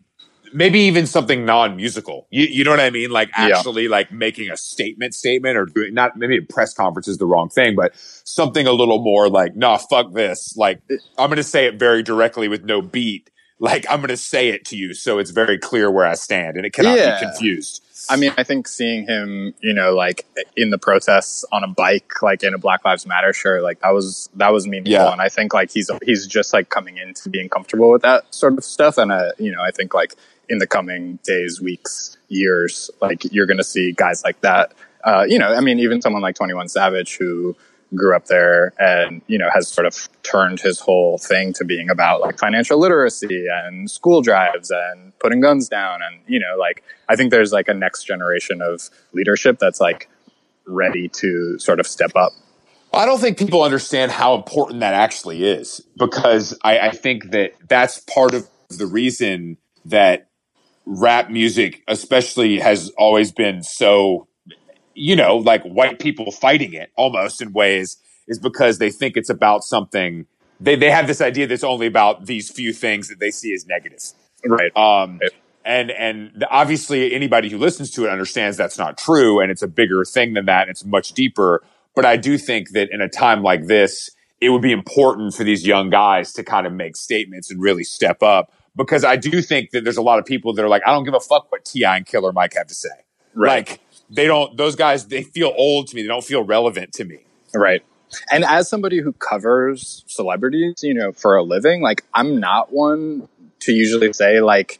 maybe even something non-musical. You, you know what I mean? Like Yeah. actually like making a statement statement or doing not maybe a press conference is the wrong thing, but something a little more like, nah, fuck this. Like I'm gonna say it very directly with no beat. Like I'm gonna say it to you so it's very clear where I stand and it cannot Yeah. be confused. I mean, I think seeing him, you know, like in the protests on a bike, like in a Black Lives Matter shirt, like that was that was meaningful. Yeah. And I think like he's he's just like coming into being comfortable with that sort of stuff. And uh, you know, I think like in the coming days, weeks, years, like you're going to see guys like that. Uh, you know, I mean, even someone like Twenty One Savage who grew up there and you know has sort of turned his whole thing to being about like financial literacy and school drives and putting guns down and you know like i think there's like a next generation of leadership that's like ready to sort of step up. I don't think people understand how important that actually is because I, I think that that's part of the reason that rap music, especially, has always been so, you know, like white people fighting it almost in ways is because they think it's about something. They, they have this idea that's only about these few things that they see as negative. right Um, Right. and and obviously anybody who listens to it understands that's not true, and it's a bigger thing than that. It's much deeper. But I do think that in a time like this, it would be important for these young guys to kind of make statements and really step up. Because I do think that there's a lot of people that are like, I don't give a fuck what T.I. and Killer Mike have to say. Right. Like they don't; those guys they feel old to me. They don't feel relevant to me. Right. And as somebody who covers celebrities, you know, for a living, like I'm not one to usually say like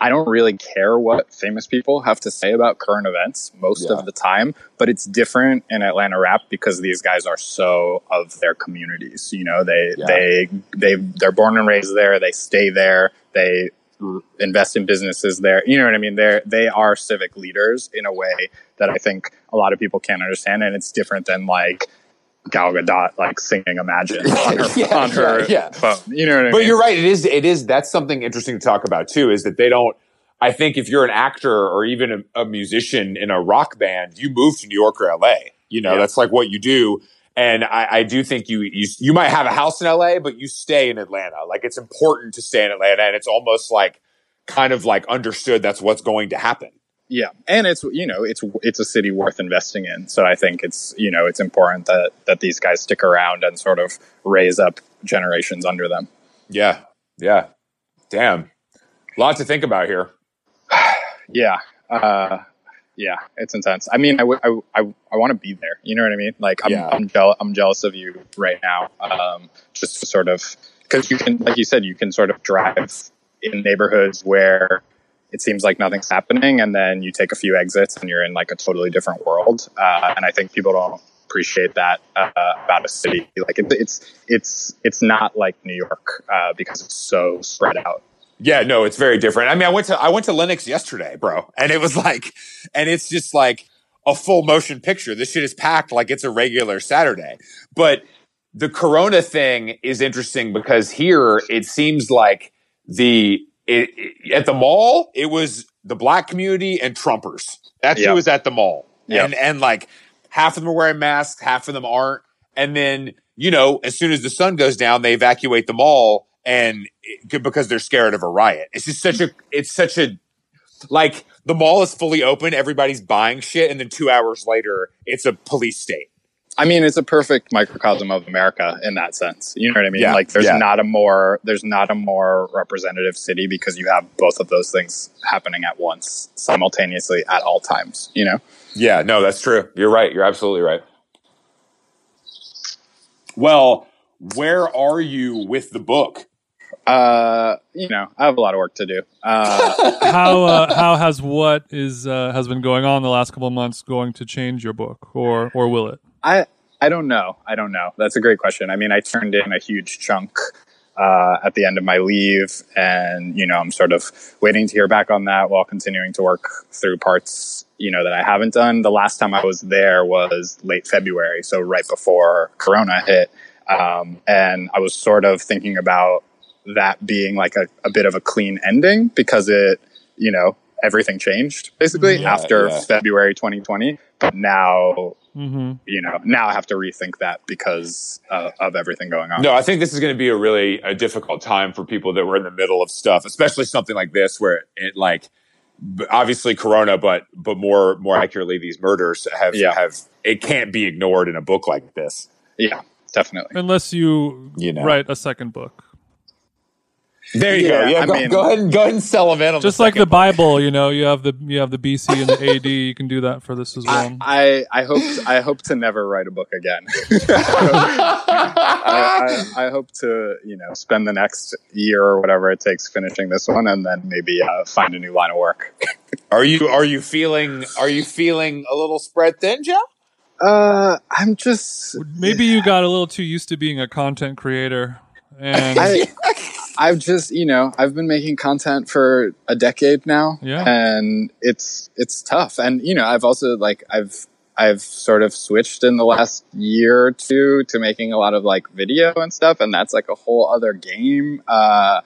I don't really care what famous people have to say about current events most Yeah. of the time, but it's different in Atlanta rap because these guys are so of their communities. You know, they Yeah. they they they're born and raised there, they stay there, they invest in businesses there. You know what I mean? They're, they are civic leaders in a way that I think a lot of people can't understand. And it's different than like, Gal Gadot like singing Imagine on her, Yeah, on her yeah, yeah. phone. You know what I But mean? you're right. It is. It is. That's something interesting to talk about too. Is that they don't. I think if you're an actor or even a, a musician in a rock band, you move to New York or LA. You know, that's like what you do. And I, I do think you, you you might have a house in LA, but you stay in Atlanta. Like it's important to stay in Atlanta, and it's almost like kind of like understood that's what's going to happen. Yeah, and it's you know it's it's a city worth investing in. So I think it's you know it's important that that these guys stick around and sort of raise up generations under them. Yeah, yeah. Damn, a lot to think about here. Yeah, uh, yeah, it's intense. I mean, I w- I, I, I want to be there. You know what I mean? Like I'm Yeah. I'm, jeal- I'm jealous of you right now. Um, just to sort of because you can, like you said, you can sort of drive in neighborhoods where it seems like nothing's happening, and then you take a few exits and you're in like a totally different world. Uh, and I think people don't appreciate that uh, about a city. Like it, it's it's it's not like New York uh, because it's so spread out. Yeah, no, it's very different. I mean, I went to I went to Lenox yesterday, bro, and it was like, and it's just like a full motion picture. This shit is packed like it's a regular Saturday. But the Corona thing is interesting because here it seems like the it, it- at the mall it was the black community and Trumpers. That's Yep. who was at the mall, Yep. and and like half of them are wearing masks, half of them aren't, and then you know as soon as the sun goes down, they evacuate the mall and it, because they're scared of a riot. It's just such a it's such a like the mall is fully open, everybody's buying shit, and then two hours later, it's a police state. I mean, it's a perfect microcosm of America in that sense. You know what I mean? Yeah, like, there's yeah. not a more there's not a more representative city because you have both of those things happening at once, simultaneously at all times. You know? Yeah, no, that's true. You're right. You're absolutely right. Well, where are you with the book? Uh, you know, I have a lot of work to do. Uh, how uh, how has what is uh, has been going on the last couple of months going to change your book, or or will it? I I don't know. I don't know. That's a great question. I mean, I turned in a huge chunk uh, at the end of my leave, and you know, I'm sort of waiting to hear back on that while continuing to work through parts you know that I haven't done. The last time I was there was late February, so right before Corona hit, um, and I was sort of thinking about that being like a, a bit of a clean ending because it, you know, everything changed basically Yeah, after yeah. February 2020. But now Mm-hmm. you know, now I have to rethink that because uh, of everything going on. No, I think this is going to be a really a difficult time for people that were in the middle of stuff, especially something like this where it like obviously corona but but more more accurately these murders have Yeah. have it can't be ignored in a book like this. Yeah, definitely. Unless you, You know. write a second book, There you Yeah, go. Yeah, I go, mean- go ahead and go ahead and sell them in on just the like the. Bible. You know, you have the you have the BC and the AD. You can do that for this as well. I, I I hope I hope to never write a book again. I, I, I hope to you know spend the next year or whatever it takes finishing this one, and then maybe uh, find a new line of work. Are you are you feeling are you feeling a little spread thin, Joe? Uh, I'm just Maybe you got a little too used to being a content creator, and I, I've just, you know, I've been making content for a decade now, Yeah. and it's it's tough. And you know, I've also like I've I've sort of switched in the last year or two to making a lot of like video and stuff, and that's like a whole other game. Uh,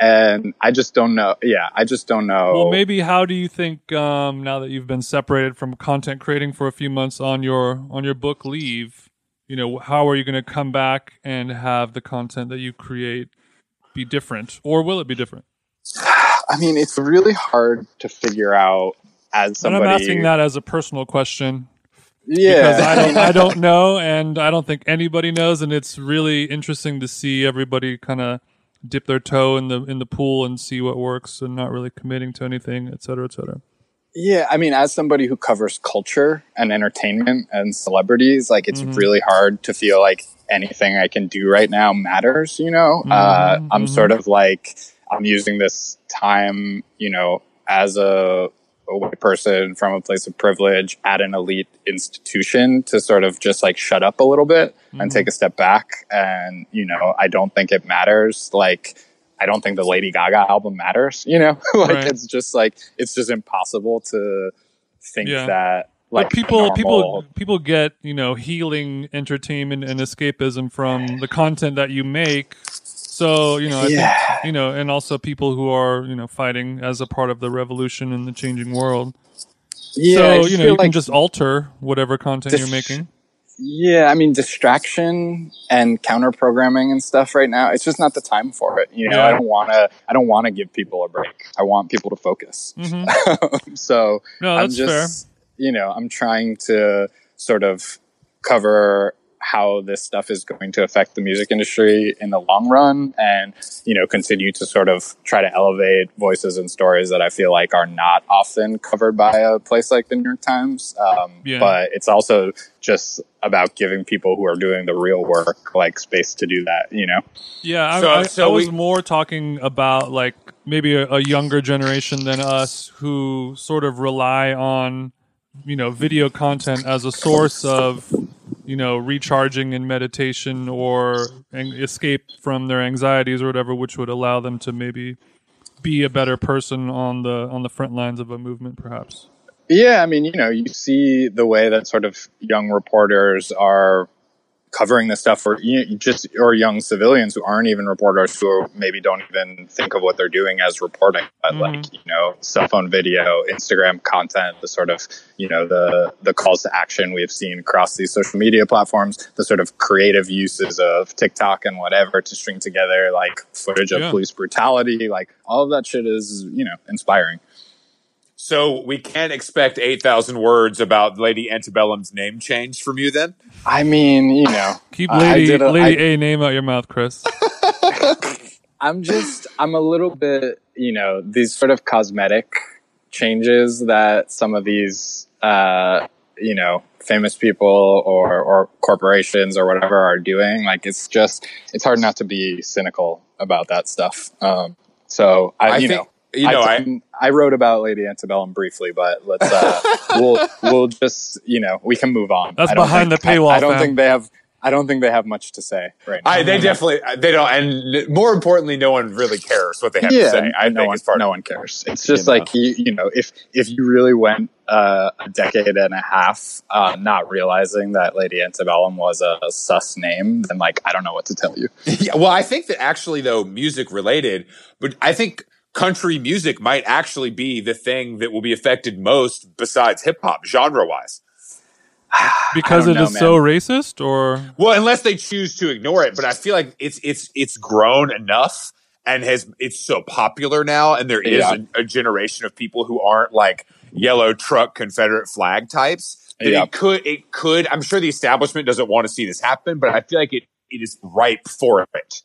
and I just don't know. Yeah, I just don't know. well, maybe how do you think um, now that you've been separated from content creating for a few months on your on your book leave? You know, how are you going to come back and have the content that you create be different, or will it be different? I mean, it's really hard to figure out as somebody. And. I'm asking that as a personal question Yeah, because I don't I don't know, and I don't think anybody knows, and it's really interesting to see everybody kind of dip their toe in the in the pool and see what works, and not really committing to anything, et cetera, et cetera. Yeah, I mean, as somebody who covers culture and entertainment and celebrities, like it's mm-hmm. really hard to feel like anything I can do right now matters. You know, uh, I'm sort of like I'm using this time, you know, as a, a white person from a place of privilege at an elite institution to sort of just like shut up a little bit and take a step back. And you know, I don't think it matters like I don't think the Lady Gaga album matters. You know, like Right. it's just like it's just impossible to think Yeah. that But like people, normal- people, people get you know healing entertainment and escapism from the content that you make. So you know, I Yeah. think, you know, and also people who are you know fighting as a part of the revolution in the changing world. Yeah, so you know, feel you can just alter whatever content Dis- you're making. Yeah, I mean distraction and counter programming and stuff right now. It's just not the time for it. You know, Yeah. I don't want to. I don't want to give people a break. I want people to focus. hmm so No, I'm that's just, you know, I'm trying to sort of cover how this stuff is going to affect the music industry in the long run and you know continue to sort of try to elevate voices and stories that i feel like are not often covered by a place like the new york times um, Yeah. but it's also just about giving people who are doing the real work like space to do that you know Yeah, I, So- I, so I was we- more talking about like maybe a, a younger generation than us who sort of rely on you know video content as a source of you know recharging in meditation or escape from their anxieties or whatever, which would allow them to maybe be a better person on the on the front lines of a movement, perhaps. Yeah, I mean, you know, you see the way that sort of young reporters are covering this stuff for you know, just or young civilians who aren't even reporters who maybe don't even think of what they're doing as reporting but Mhm. like you know cell phone video instagram content the sort of you know the the calls to action we've seen across these social media platforms the sort of creative uses of tiktok and whatever to string together like footage of Yeah. police brutality like all of that shit is you know inspiring So we can't expect 8,000 words about Lady Antebellum's name change from you then? i mean you know Keep I- I Lady did a- Lady I- A name out your mouth, Chris. I'm just, I'm a little bit, you know, these sort of cosmetic changes that some of these, uh, you know, famous people or, or corporations or whatever are doing. Like, it's just, it's hard not to be cynical about that stuff. Um, so I, I you think- know, You know, I, I, I wrote about Lady Antebellum briefly, but let's, uh, we'll, we'll just, you know, we can move on. That's behind think- the paywall, I, I don't fam. think they have, I don't think they have much to say right now. I, they definitely, they don't, and more importantly, no one really cares what they have to say. I no think one, part no one cares. It's just You know. like you, you know, if if you really went uh, a decade and a half uh, not realizing that Lady Antebellum was a, a sus name, then like I don't know what to tell you. Yeah, well, I think that actually, though, music related, but I think country music might actually be the thing that will be affected most besides hip hop, genre wise. Because don't it know, is so racist, or Well, unless they choose to ignore it, but I feel like it's it's it's grown enough and has it's so popular now, and there is Yeah. a, a generation of people who aren't like yellow truck Confederate flag types. That Yeah. it could it could. I'm sure the establishment doesn't want to see this happen, but I feel like it it is ripe for it.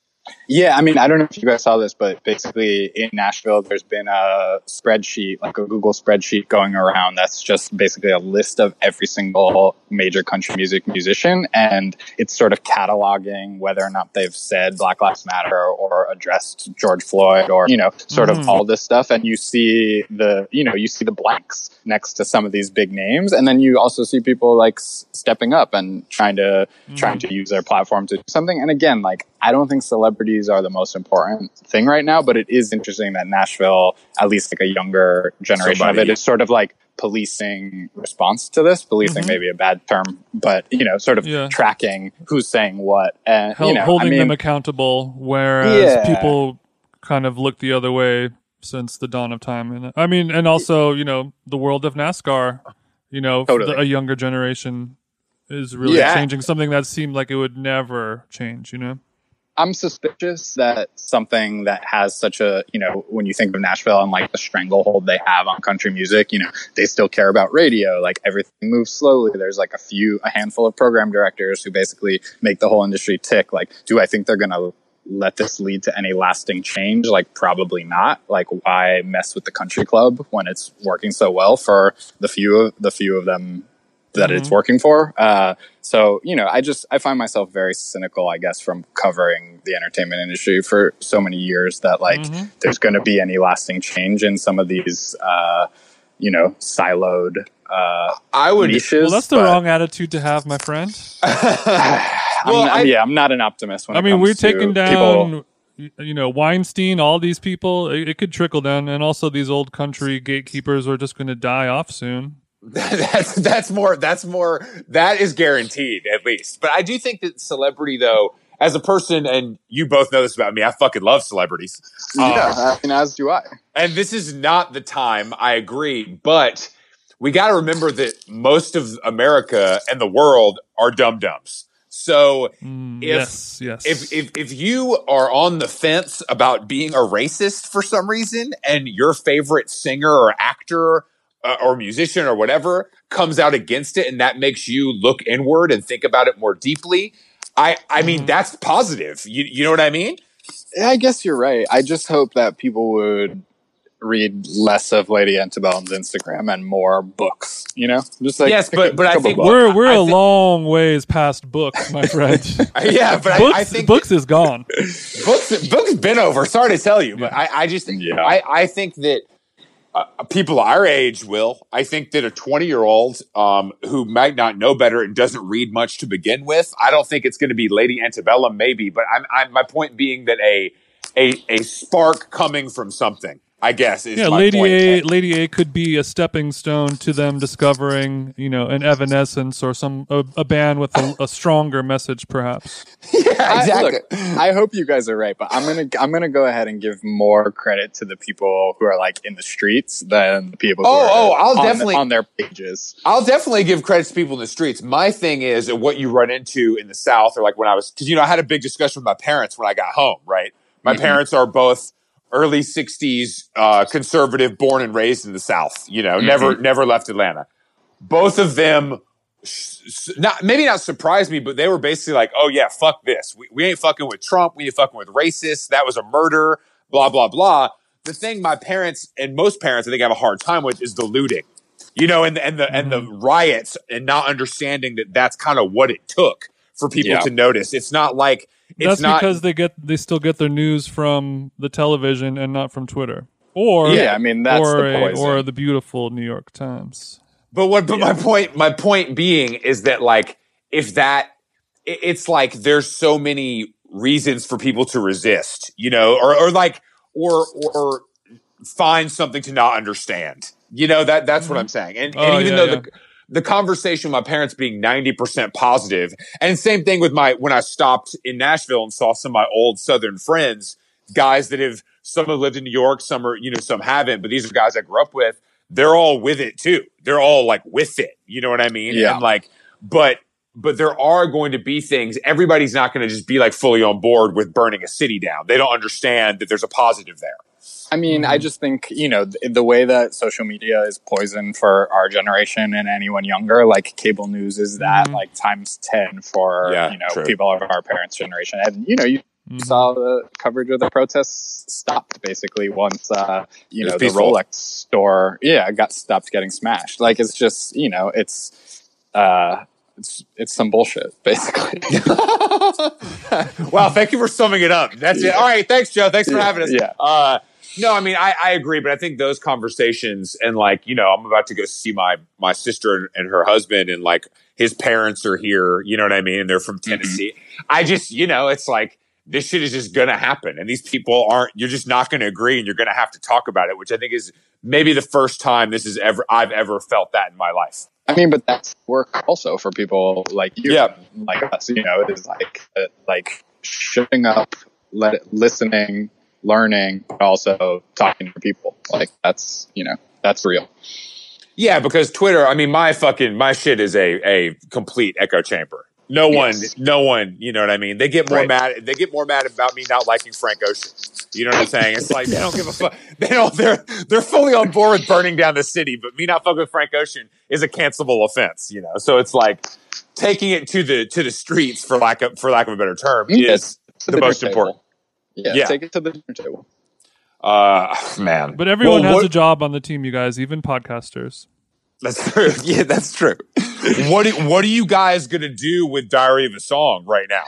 Yeah, I mean, I don't know if you guys saw this, but basically in Nashville, there's been a spreadsheet, like a Google spreadsheet going around that's just basically a list of every single major country music musician. And it's sort of cataloging whether or not they've said Black Lives Matter or addressed George Floyd or, you know, sort Mhm. of all this stuff. And you see the, you know, you see the blanks next to some of these big names. And then you also see people like s- stepping up and trying to, trying to use their platform to do something. And again, like, I don't think celebrities are the most important thing right now, but it is interesting that Nashville, at least like a younger generation Somebody- of it, is sort of like policing response to this. Policing Mhm. may be a bad term, but you know, sort of Yeah. tracking who's saying what, and you know, holding I mean, them accountable, whereas Yeah. people kind of look the other way since the dawn of time. And I mean, and also, you know, the world of NASCAR, you know, Totally. the, a younger generation is really Yeah. changing something that seemed like it would never change, you know? I'm suspicious that something that has such a, you know, when you think of Nashville and like the stranglehold they have on country music, you know, they still care about radio. Like everything moves slowly. There's like a few, a handful of program directors who basically make the whole industry tick. Like, do I think they're going to let this lead to any lasting change? Like, probably not. Like, why mess with the country club when it's working so well for the few of the few of them that it's working for. Uh, so, you know, I just, I find myself very cynical, I guess, from covering the entertainment industry for so many years that like Mhm. there's going to be any lasting change in some of these, uh, you know, siloed, uh, I would. niches. Well, that's the but- wrong attitude to have, my friend. I'm, Well, I'm- I- yeah, I'm not an optimist when I it mean, comes we're to taking people- down, you know Weinstein, all these people, it, it could trickle down, and also these old country gatekeepers are just going to die off soon. that's that's more that's more that is guaranteed at least. But I do think that celebrity though, as a person, and you both know this about me, I fucking love celebrities. Yeah, I mean, as do I. And this is not the time. I agree, but we got to remember that most of America and the world are dum dums. So Mm, if yes, yes. if if if you are on the fence about being a racist for some reason, and your favorite singer or actor uh, or musician or whatever comes out against it, and that makes you look inward and think about it more deeply, I I mean Mhm. that's positive. You you know what I mean? I guess you're right. I just hope that people would read less of Lady Antebellum's Instagram and more books. You know, just like Yes, but- a but I think- books. we're we're I a think- long ways past books, my friend. yeah, but books, I, I think books is gone. books books been over. Sorry to tell you, but I, I just Yeah. I, I think that uh, people our age will. I think that a twenty year old um, who might not know better and doesn't read much to begin with, I don't think it's going to be Lady Antebellum, maybe. But I'm, I'm my point being that a a a spark coming from something. I guess is Yeah, my Lady point. A, Lady A could be a stepping stone to them discovering, you know, an Evanescence or some a, a band with a, a stronger message, perhaps. yeah, I- exactly. look, I hope you guys are right, but I'm gonna I'm gonna go ahead and give more credit to the people who are like in the streets than the people. who Oh, are oh, I'll on, definitely- on their pages. I'll definitely give credit to people in the streets. My thing is what you run into in the South, or like when I was, because you know, I had a big discussion with my parents when I got home. Right, my Mhm. parents are both early '60s uh, conservative, born and raised in the South. You know, never never left Atlanta. Both of them, not maybe not surprised me, but they were basically like, "Oh yeah, fuck this. We, we ain't fucking with Trump. We ain't fucking with racists. That was a murder. Blah blah blah." The thing my parents and most parents I think have a hard time with is the looting you know, and and the and the riots and not understanding that that's kind of what it took for people Yeah. to notice. It's not like That's not because they get they still get their news from the television and not from Twitter. Or Yeah, I mean that's or the a- or the beautiful New York Times. But what? But my point, my point being is that like if that, it- it's like there's so many reasons for people to resist, you know, or or like or or find something to not understand. You know that that's what mm-hmm. I'm saying. And, Oh, and even yeah, though yeah. the the conversation with my parents being 90% positive. And same thing with my when I stopped in Nashville and saw some of my old southern friends guys that have some have lived in New York some are you know some haven't but these are guys I grew up with. They're all with it too. They're all like with it. You know what I mean? Yeah. and like but but there are going to be things everybody's not going to just be like fully on board with burning a city down. They don't understand that there's a positive there I mean, Mm-hmm. I just think, you know, the, the way that social media is poison for our generation and anyone younger, like cable news is that Mhm. like times 10 for, Yeah, you know, true. people of our parents' generation. And, you know, you Mhm. saw the coverage of the protests stopped basically once, uh, you know, the. Rolex store, yeah, got stopped getting smashed. Like, it's just, you know, it's, uh, it's, it's some bullshit, basically. wow, thank you for summing it up. That's it. All right, thanks, Joe. Thanks for Yeah, having us. yeah. Uh, no, I mean, I, I agree, but I think those conversations and like, you know, I'm about to go see my my sister and, and her husband, and like his parents are here. You know what I mean? And they're from Tennessee. I just, you know, it's like this shit is just gonna happen, and these people aren't. You're just not gonna agree, and you're gonna have to talk about it, which I think is maybe the first time this is ever I've ever felt that in my life. I mean, but that's work also for people like you, Yeah. like us. You know, it is like uh, like shutting up, let listening, learning, but also talking to people. Like that's you know that's real. Yeah, because Twitter, I mean, my fucking my shit is a a complete echo chamber. No one, Yes. no one, you know what I mean. They get more Right. mad. They get more mad about me not liking Frank Ocean. You know what I'm saying? It's like they don't give a fuck. They don't. They're they're fully on board with burning down the city, but me not fucking with Frank Ocean is a cancelable offense. You know, so it's like taking it to the to the streets for lack of for lack of a better term is the most important. Yeah, Yeah. take it to the dinner table. Uh, man, But everyone Well, has what- a job on the team, you guys, even podcasters. That's true. Yeah, that's true. what do, What are you guys gonna do with Diary of a Song right now?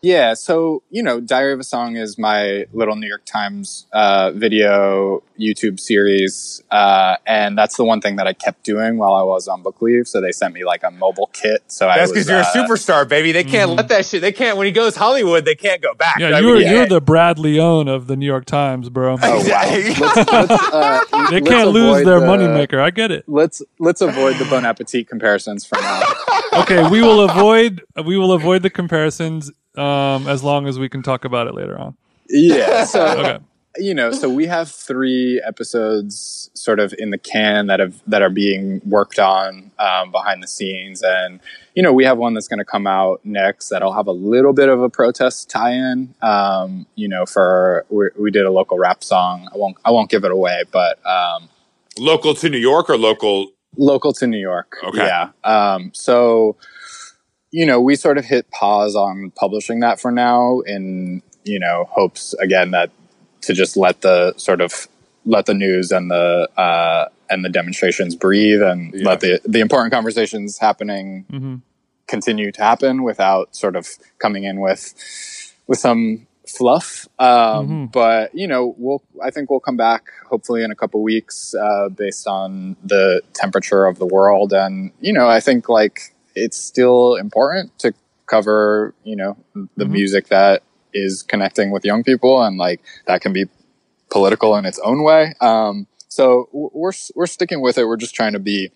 Yeah, so you know, Diary of a Song is my little New York Times uh, video YouTube series, uh, and that's the one thing that I kept doing while I was on book leave. So they sent me like a mobile kit. So That's because you're uh, a superstar, baby. They can't Mhm. let that shit. They can't when he goes Hollywood. They can't go back. Yeah, you're mean, you're the Brad Leone of the New York Times, bro. Oh wow! Let's, let's, uh, They can't lose their the- moneymaker. I get it. Let's let's avoid the Bon Appetit comparisons for now. Okay, we will avoid we will avoid the comparisons um, as long as we can talk about it later on. yeah. So Okay. you know, so we have three episodes sort of in the can that have that are being worked on um, behind the scenes, and you know, we have one that's going to come out next that'll have a little bit of a protest tie-in. Um, you know, for we, we did a local rap song. I won't I won't give it away, but um, local to New York or local. local to New York. Okay. Yeah. Um, so, you know, we sort of hit pause on publishing that for now in, you know, hopes again that to just let the sort of let the news and the uh, and the demonstrations breathe and Yeah. let the the important conversations happening hmm continue to happen without sort of coming in with with some fluff. Um, Mhm. But you know, we'll I think we'll come back hopefully in a couple weeks uh, based on the temperature of the world, and you know, I think like it's still important to cover you know the Mhm. music that is connecting with young people, and like that can be political in its own way. Um, so we're we're sticking with it. We're just trying to be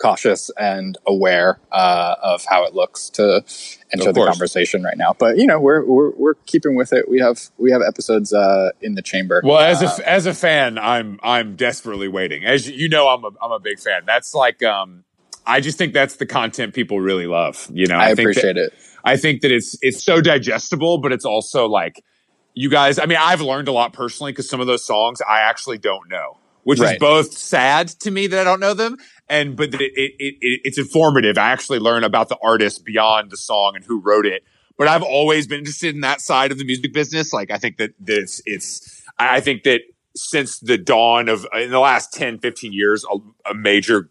cautious and aware uh, of how it looks to enter the conversation right now. But you know, we're we're, we're keeping with it. We have we have episodes uh, in the chamber. Well, as Uh, a as a fan, I'm I'm desperately waiting. As you, you know, I'm a I'm a big fan. That's like um, I just think that's the content people really love. You know, I, think that- appreciate it. I think that it's it's so digestible, but it's also like you guys. I mean, I've learned a lot personally because some of those songs I actually don't know, which is both sad to me that I don't know them, and but that it, it, it, it's informative. I actually learn about the artist beyond the song and who wrote it. But I've always been interested in that side of the music business. Like I think that, that it's it's I I think that since the dawn of in the last 10, 15 years, a, a major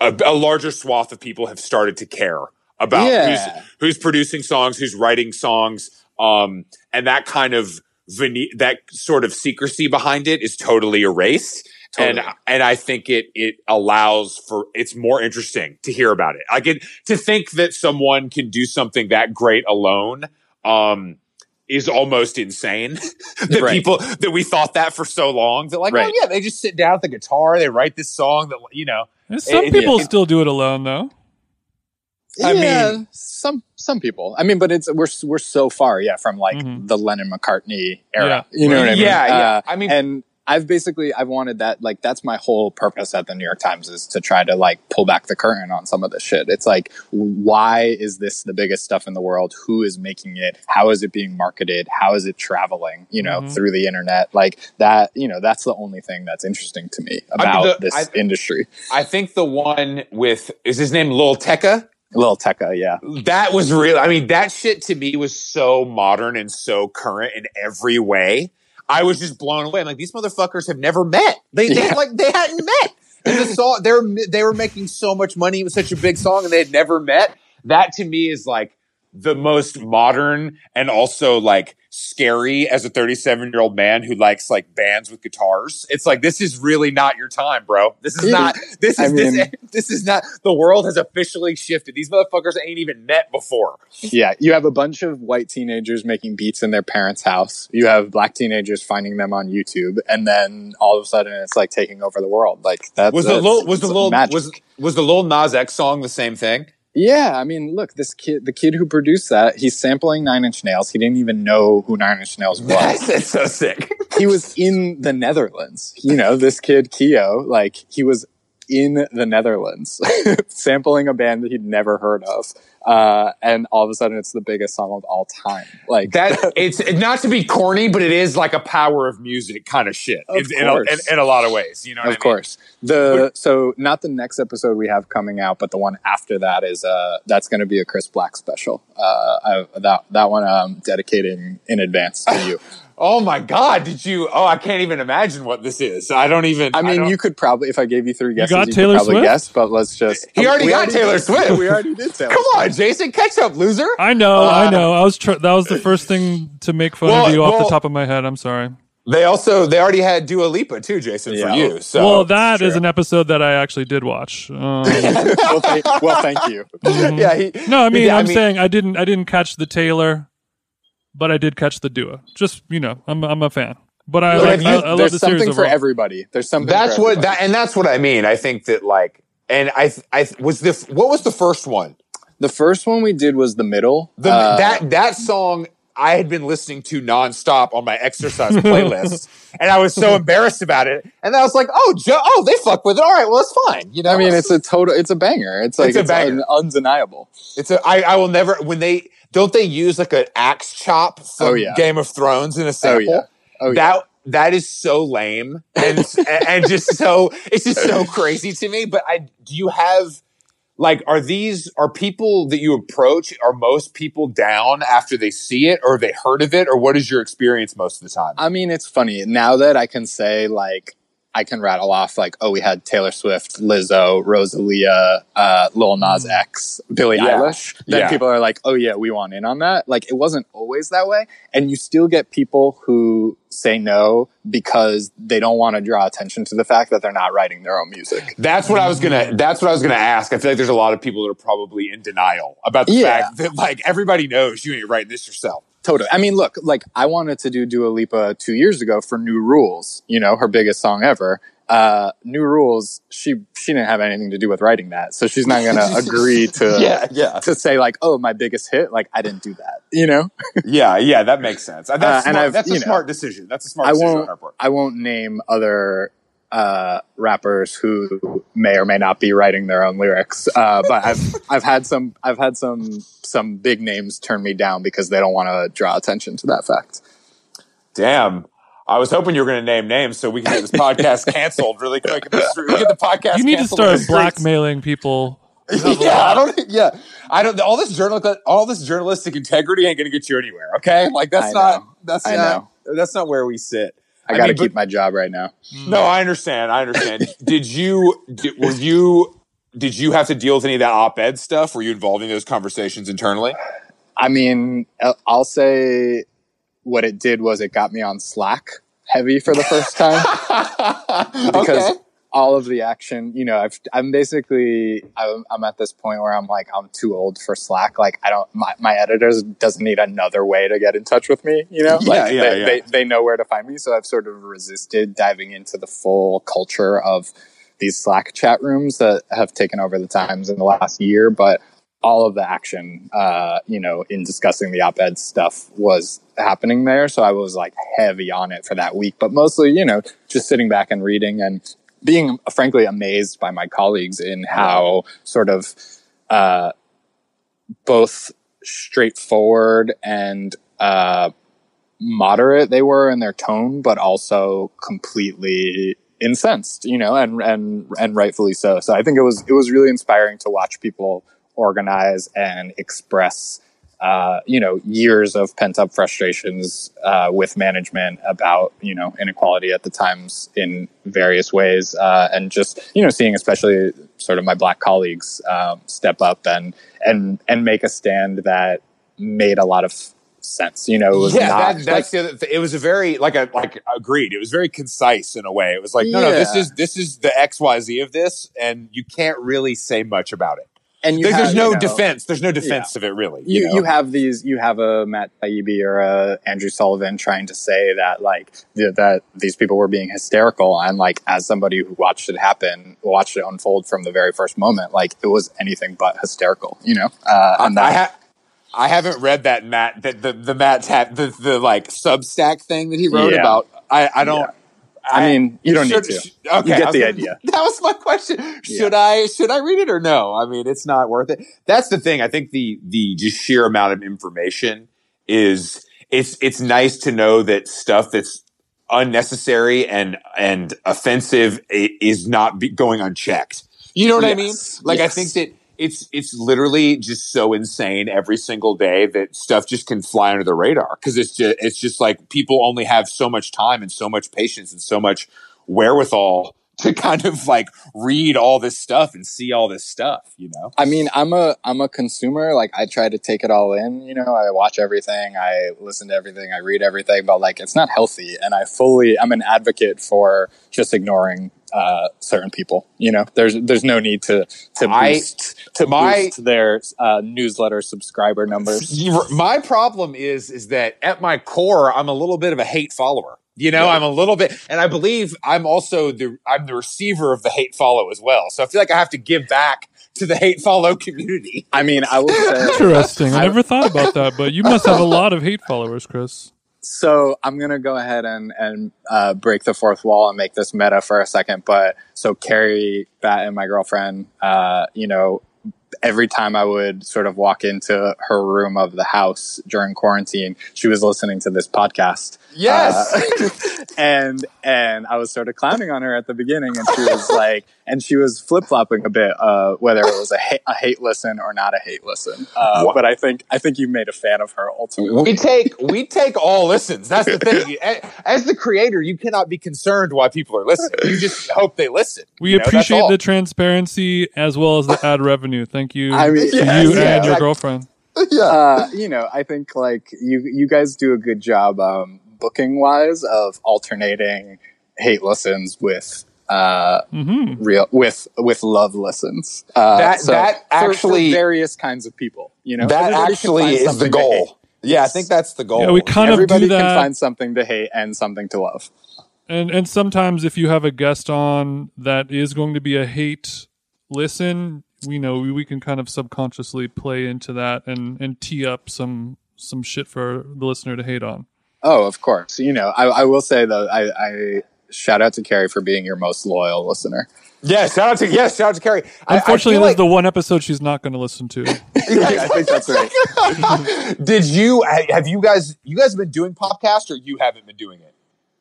a, a larger swath of people have started to care about Yeah. who's who's producing songs, who's writing songs, um, and that kind of vene- that sort of secrecy behind it is totally erased. Totally. And and I think it it allows for it's more interesting to hear about it. I get to think that someone can do something that great alone. Um, is almost insane that Right. people that we thought that for so long that like oh yeah they just sit down with the guitar they write this song that you know some It- people it- still do it alone, though. I yeah, mean- some some people. I mean, but it's we're we're so far, yeah, from like Mhm. the Lennon McCartney era. Yeah. You know what I mean? Yeah, yeah. Uh, I mean- and I've basically I've wanted that like that's my whole purpose at the New York Times is to try to like pull back the curtain on some of this shit. It's like why is this the biggest stuff in the world? Who is making it? How is it being marketed? How is it traveling? You know, Mhm. through the internet like that. You know, that's the only thing that's interesting to me I mean, about the- this I- industry. I think the one with is his name Lil Tecca. Lil Tecca, yeah. That was real. I mean, that shit to me was so modern and so current in every way. I was just blown away. I'm like, these motherfuckers have never met. They, they Yeah. like they hadn't met. And the song they were they were making so much money. It was such a big song, and they had never met. That to me is like the most modern and also like scary as a 37 year old man who likes like bands with guitars. It's like this is really not your time, bro. This is not. This is this, mean- this is not. The world has officially shifted. These motherfuckers ain't even met before. Yeah, you have a bunch of white teenagers making beats in their parents' house. You have black teenagers finding them on YouTube, and then all of a sudden it's like taking over the world. Like that's Was the little was the little magic. was was the Lil Nas X song the same thing? Yeah. I mean, look, this kid, the kid who produced that, he's sampling Nine Inch Nails. He didn't even know who Nine Inch Nails was. That's so sick. he was in the Netherlands. You know, this kid Kio, like he was in the Netherlands, sampling a band that he'd never heard of, uh, and all of a sudden it's the biggest song of all time. Like That it's not to be corny, but it is like a power of music kind of shit Of in, in, a, in, course. in a lot of ways. You know, what I of mean? course the so not the next episode we have coming out but the one after that is uh that's going to be a chris black special uh I, that that one i'm dedicating in advance to you Oh my God! Did you? Oh, I can't even imagine what this is. I don't even. I mean, don't- you could probably, if I gave you three guesses, got you, Taylor could probably Swift? guess. But let's just. He already we got Taylor did- Swift. we already did Taylor. Come on, Jason, catch up, loser. I know, I Uh, know. I was tr- that was the first thing to make fun Well, of you off well- the top of my head. I'm sorry. They also they already had Dua Lipa too, Jason, for you. So well, that is sure. an episode that I actually did watch. Um, well, thank, well, thank you. yeah. He, no, I mean, yeah, I'm saying I didn't. I didn't catch the Taylor, but I did catch the Dua. Just you know, I'm I'm a fan. But I, Look, like, if I, you- I love There's the series something for overall. everybody. There's something. that's for what that and that's what I mean. I think that like, and I I was the what was the first one? The first one we did was the middle. The, Uh, that that song I had been listening to nonstop on my exercise playlist, and I was so embarrassed about it. And I was like, "Oh, Joe, oh, they fuck with it. All right, well, it's fine." You know, I mean, it's a total. It's a banger. It's like It's a it's, banger. un- undeniable. it's a. I, I will never when they don't they use like an axe chop from Oh, yeah. Game of Thrones in a sample. Oh yeah. Oh yeah. that that is so lame and and just so it's just so crazy to me. But I do you have like are these are people that you approach are most people down after they see it or have they heard of it or what is your experience most of the time? I mean, it's funny now that I can say like I can rattle off like, oh, we had Taylor Swift, Lizzo, Rosalia, uh, Lil Nas X, Billie Yeah. Eilish. Then Yeah. people are like, oh yeah, we want in on that. Like it wasn't always that way, and you still get people who say no because they don't want to draw attention to the fact that they're not writing their own music. That's what I was gonna. That's what I was gonna ask. I feel like there's a lot of people that are probably in denial about the Yeah. fact that like everybody knows you ain't writing this yourself. Totally. I mean, look, like I wanted to do Dua Lipa two years ago for New Rules, you know, her biggest song ever. Uh, New Rules, she she didn't have anything to do with writing that, so she's not gonna agree to yeah, yeah. to say like, oh, my biggest hit. Like I didn't do that, you know. yeah, yeah. That makes sense. That's Uh, and. I've- that's a you know, smart decision. That's a smart I decision won't. I won't name other uh, rappers who may or may not be writing their own lyrics, uh, but I've I've had some I've had some some big names turn me down because they don't want to draw attention to that fact. Damn. I was hoping you were going to name names so we can get this podcast canceled really quick. We get the podcast. You need to start in the streets. blackmailing people. yeah, I don't. Yeah, I don't. All this journal, all this journalistic integrity ain't going to get you anywhere. Okay, like that's I not. know. That's I not. That's not where we sit. I, I got to keep my job right now. No, I understand. I understand. did you? Did, were you? Did you have to deal with any of that op-ed stuff? Were you involved in those conversations internally? I mean, I'll- I'll say what it did was it got me on Slack heavy for the first time because okay. All of the action, you know, I've, I'm basically, I'm, I'm at this point where I'm like, I'm too old for Slack. Like, I don't, my, my editors doesn't need another way to get in touch with me, you know? Yeah, Like, yeah, they, yeah. They, they know where to find me. So I've sort of resisted diving into the full culture of these Slack chat rooms that have taken over the times in the last year. But all of the action, uh, you know, in discussing the op-ed stuff was happening there. So I was like heavy on it for that week, but mostly, you know, just sitting back and reading and being frankly amazed by my colleagues in how sort of, uh, both straightforward and, uh, moderate they were in their tone, but also completely incensed, you know, and, and, and rightfully so. So I think it was, it was really inspiring to watch people organize and express, uh, you know, years of pent up frustrations, uh, with management about, you know, inequality at the times in various ways. Uh, and just, you know, seeing especially sort of my black colleagues, um, step up and, and, and make a stand that made a lot of sense. You know, it was yeah, not that, that's the other it was a very like a like agreed. It was very concise in a way. It was like, no, no, this is this is the X Y Z of this, and you can't really say much about it. And you There's, have, there's no you know, defense. There's no defense of it, really. you, know? you have these you have a Matt Taibbi or a Andrew Sullivan trying to say that like th- that these people were being hysterical and like as somebody who watched it happen watched it unfold from the very first moment like it was anything but hysterical you know uh, and I, ha- I haven't read that Matt that the the Matt tab the the like Substack thing that he wrote Yeah. about. I I don't. I mean you don't should- need to sh- Okay, You get the gonna- idea. That was my question. Should I should I read it or no? I mean, it's not worth it. That's the thing. I think the the just sheer amount of information is it's it's nice to know that stuff that's unnecessary and and offensive is not going unchecked. You know what I mean? Yes. Like I think that it's it's literally just so insane every single day that stuff just can fly under the radar because it's just it's just like people only have so much time and so much patience and so much wherewithal to kind of like read all this stuff and see all this stuff, you know? I mean, I'm a I'm a consumer. Like I try to take it all in, you know, I watch everything, I listen to everything, I read everything, but like it's not healthy and I fully I'm an advocate for just ignoring uh, certain people. You know, there's there's no need to to boost I, to my, boost their uh, newsletter subscriber numbers. My problem is is that at my core, I'm a little bit of a hate follower. You know, yeah. I'm a little bit, and I believe I'm also the I'm the receiver of the hate follow as well. So I feel like I have to give back to the hate follow community. I mean, I would say interesting. I never thought about that, but you must have a lot of hate followers, Chris. So I'm gonna go ahead and and uh, break the fourth wall and make this meta for a second. But so Carrie, Bat, and my girlfriend, uh, you know, every time I would sort of walk into her room of the house during quarantine, she was listening to this podcast. Yes. Uh, and and I was sort of clowning on her at the beginning, and she was like, and she was flip flopping a bit, uh, whether it was a, ha- a hate listen or not a hate listen. Uh, but I think I think you made a fan of her ultimately. We take we take all listens. That's the thing. As the creator, you cannot be concerned why people are listening. You just hope they listen. We you know, appreciate the transparency as well as the ad revenue. Thank you, I mean, to yes, you yeah, and your girlfriend. Yeah, uh, you know, I think like you you guys do a good job. Um, booking wise of alternating hate listens with uh, mm-hmm. real with with love lessons. Uh, that so that actually for, for various kinds of people. You know, that actually is the goal. Yeah, I think that's the goal. Yeah, we kind Everybody of do that. can find something to hate and something to love. And and sometimes if you have a guest on that is going to be a hate listen, we know we, we can kind of subconsciously play into that and and tee up some some shit for the listener to hate on. Oh, of course. You know, I, I will say though, I, I, shout out to Carrie for being your most loyal listener. Yeah, shout out to yes, shout out to Carrie. Unfortunately, this like, is the one episode she's not going to listen to. yeah, I think that's right. Did you have you guys you guys been doing podcast or you haven't been doing it?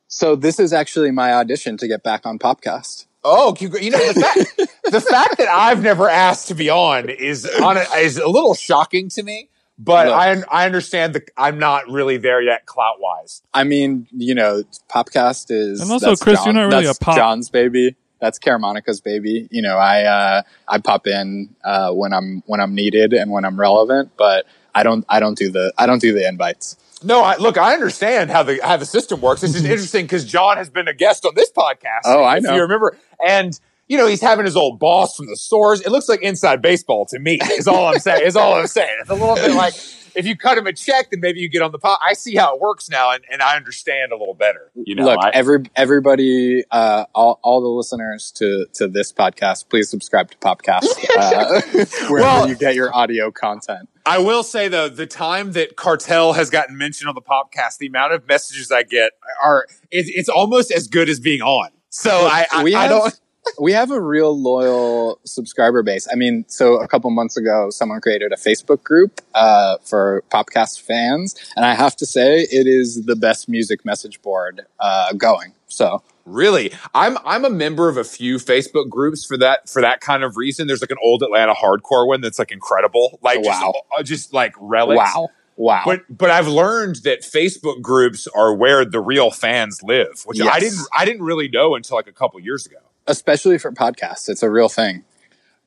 So this is actually my audition to get back on podcast. Oh, you know the fact the fact that I've never asked to be on is on a, is a little shocking to me. But Look, I I understand that I'm not really there yet, clout wise. I mean, you know, Popcast is and also Chris, John, you're not really a pop. John's baby. That's Caramanica's baby. You know, I uh, I pop in uh, when I'm when I'm needed and when I'm relevant, but I don't I don't do the I don't do the invites. No, I, look, I understand how the how the system works. This is interesting because John has been a guest on this podcast. Oh, I know. you remember, and you know, he's having his old boss from the stores. It looks like inside baseball to me. Is all I'm saying. Is all I'm saying. It's a little bit like if you cut him a check, then maybe you get on the pot. I see how it works now, and, and I understand a little better. You know, look, I, every everybody, uh, all all the listeners to to this podcast, please subscribe to Popcast uh, wherever well, you get your audio content. I will say though, the time that Cartel has gotten mentioned on the podcast, the amount of messages I get are it's, it's almost as good as being on. So I, I, we I don't we have a real loyal subscriber base. I mean, so a couple months ago, someone created a Facebook group uh, for Popcast fans, and I have to say, it is the best music message board uh, going. So really, I'm I'm a member of a few Facebook groups for that for that kind of reason. There's like an old Atlanta hardcore one that's like incredible, like wow. just, uh, just like relics. Wow. Wow. But but I've learned that Facebook groups are where the real fans live, which yes. I didn't I didn't really know until like a couple years ago especially for podcasts. It's a real thing.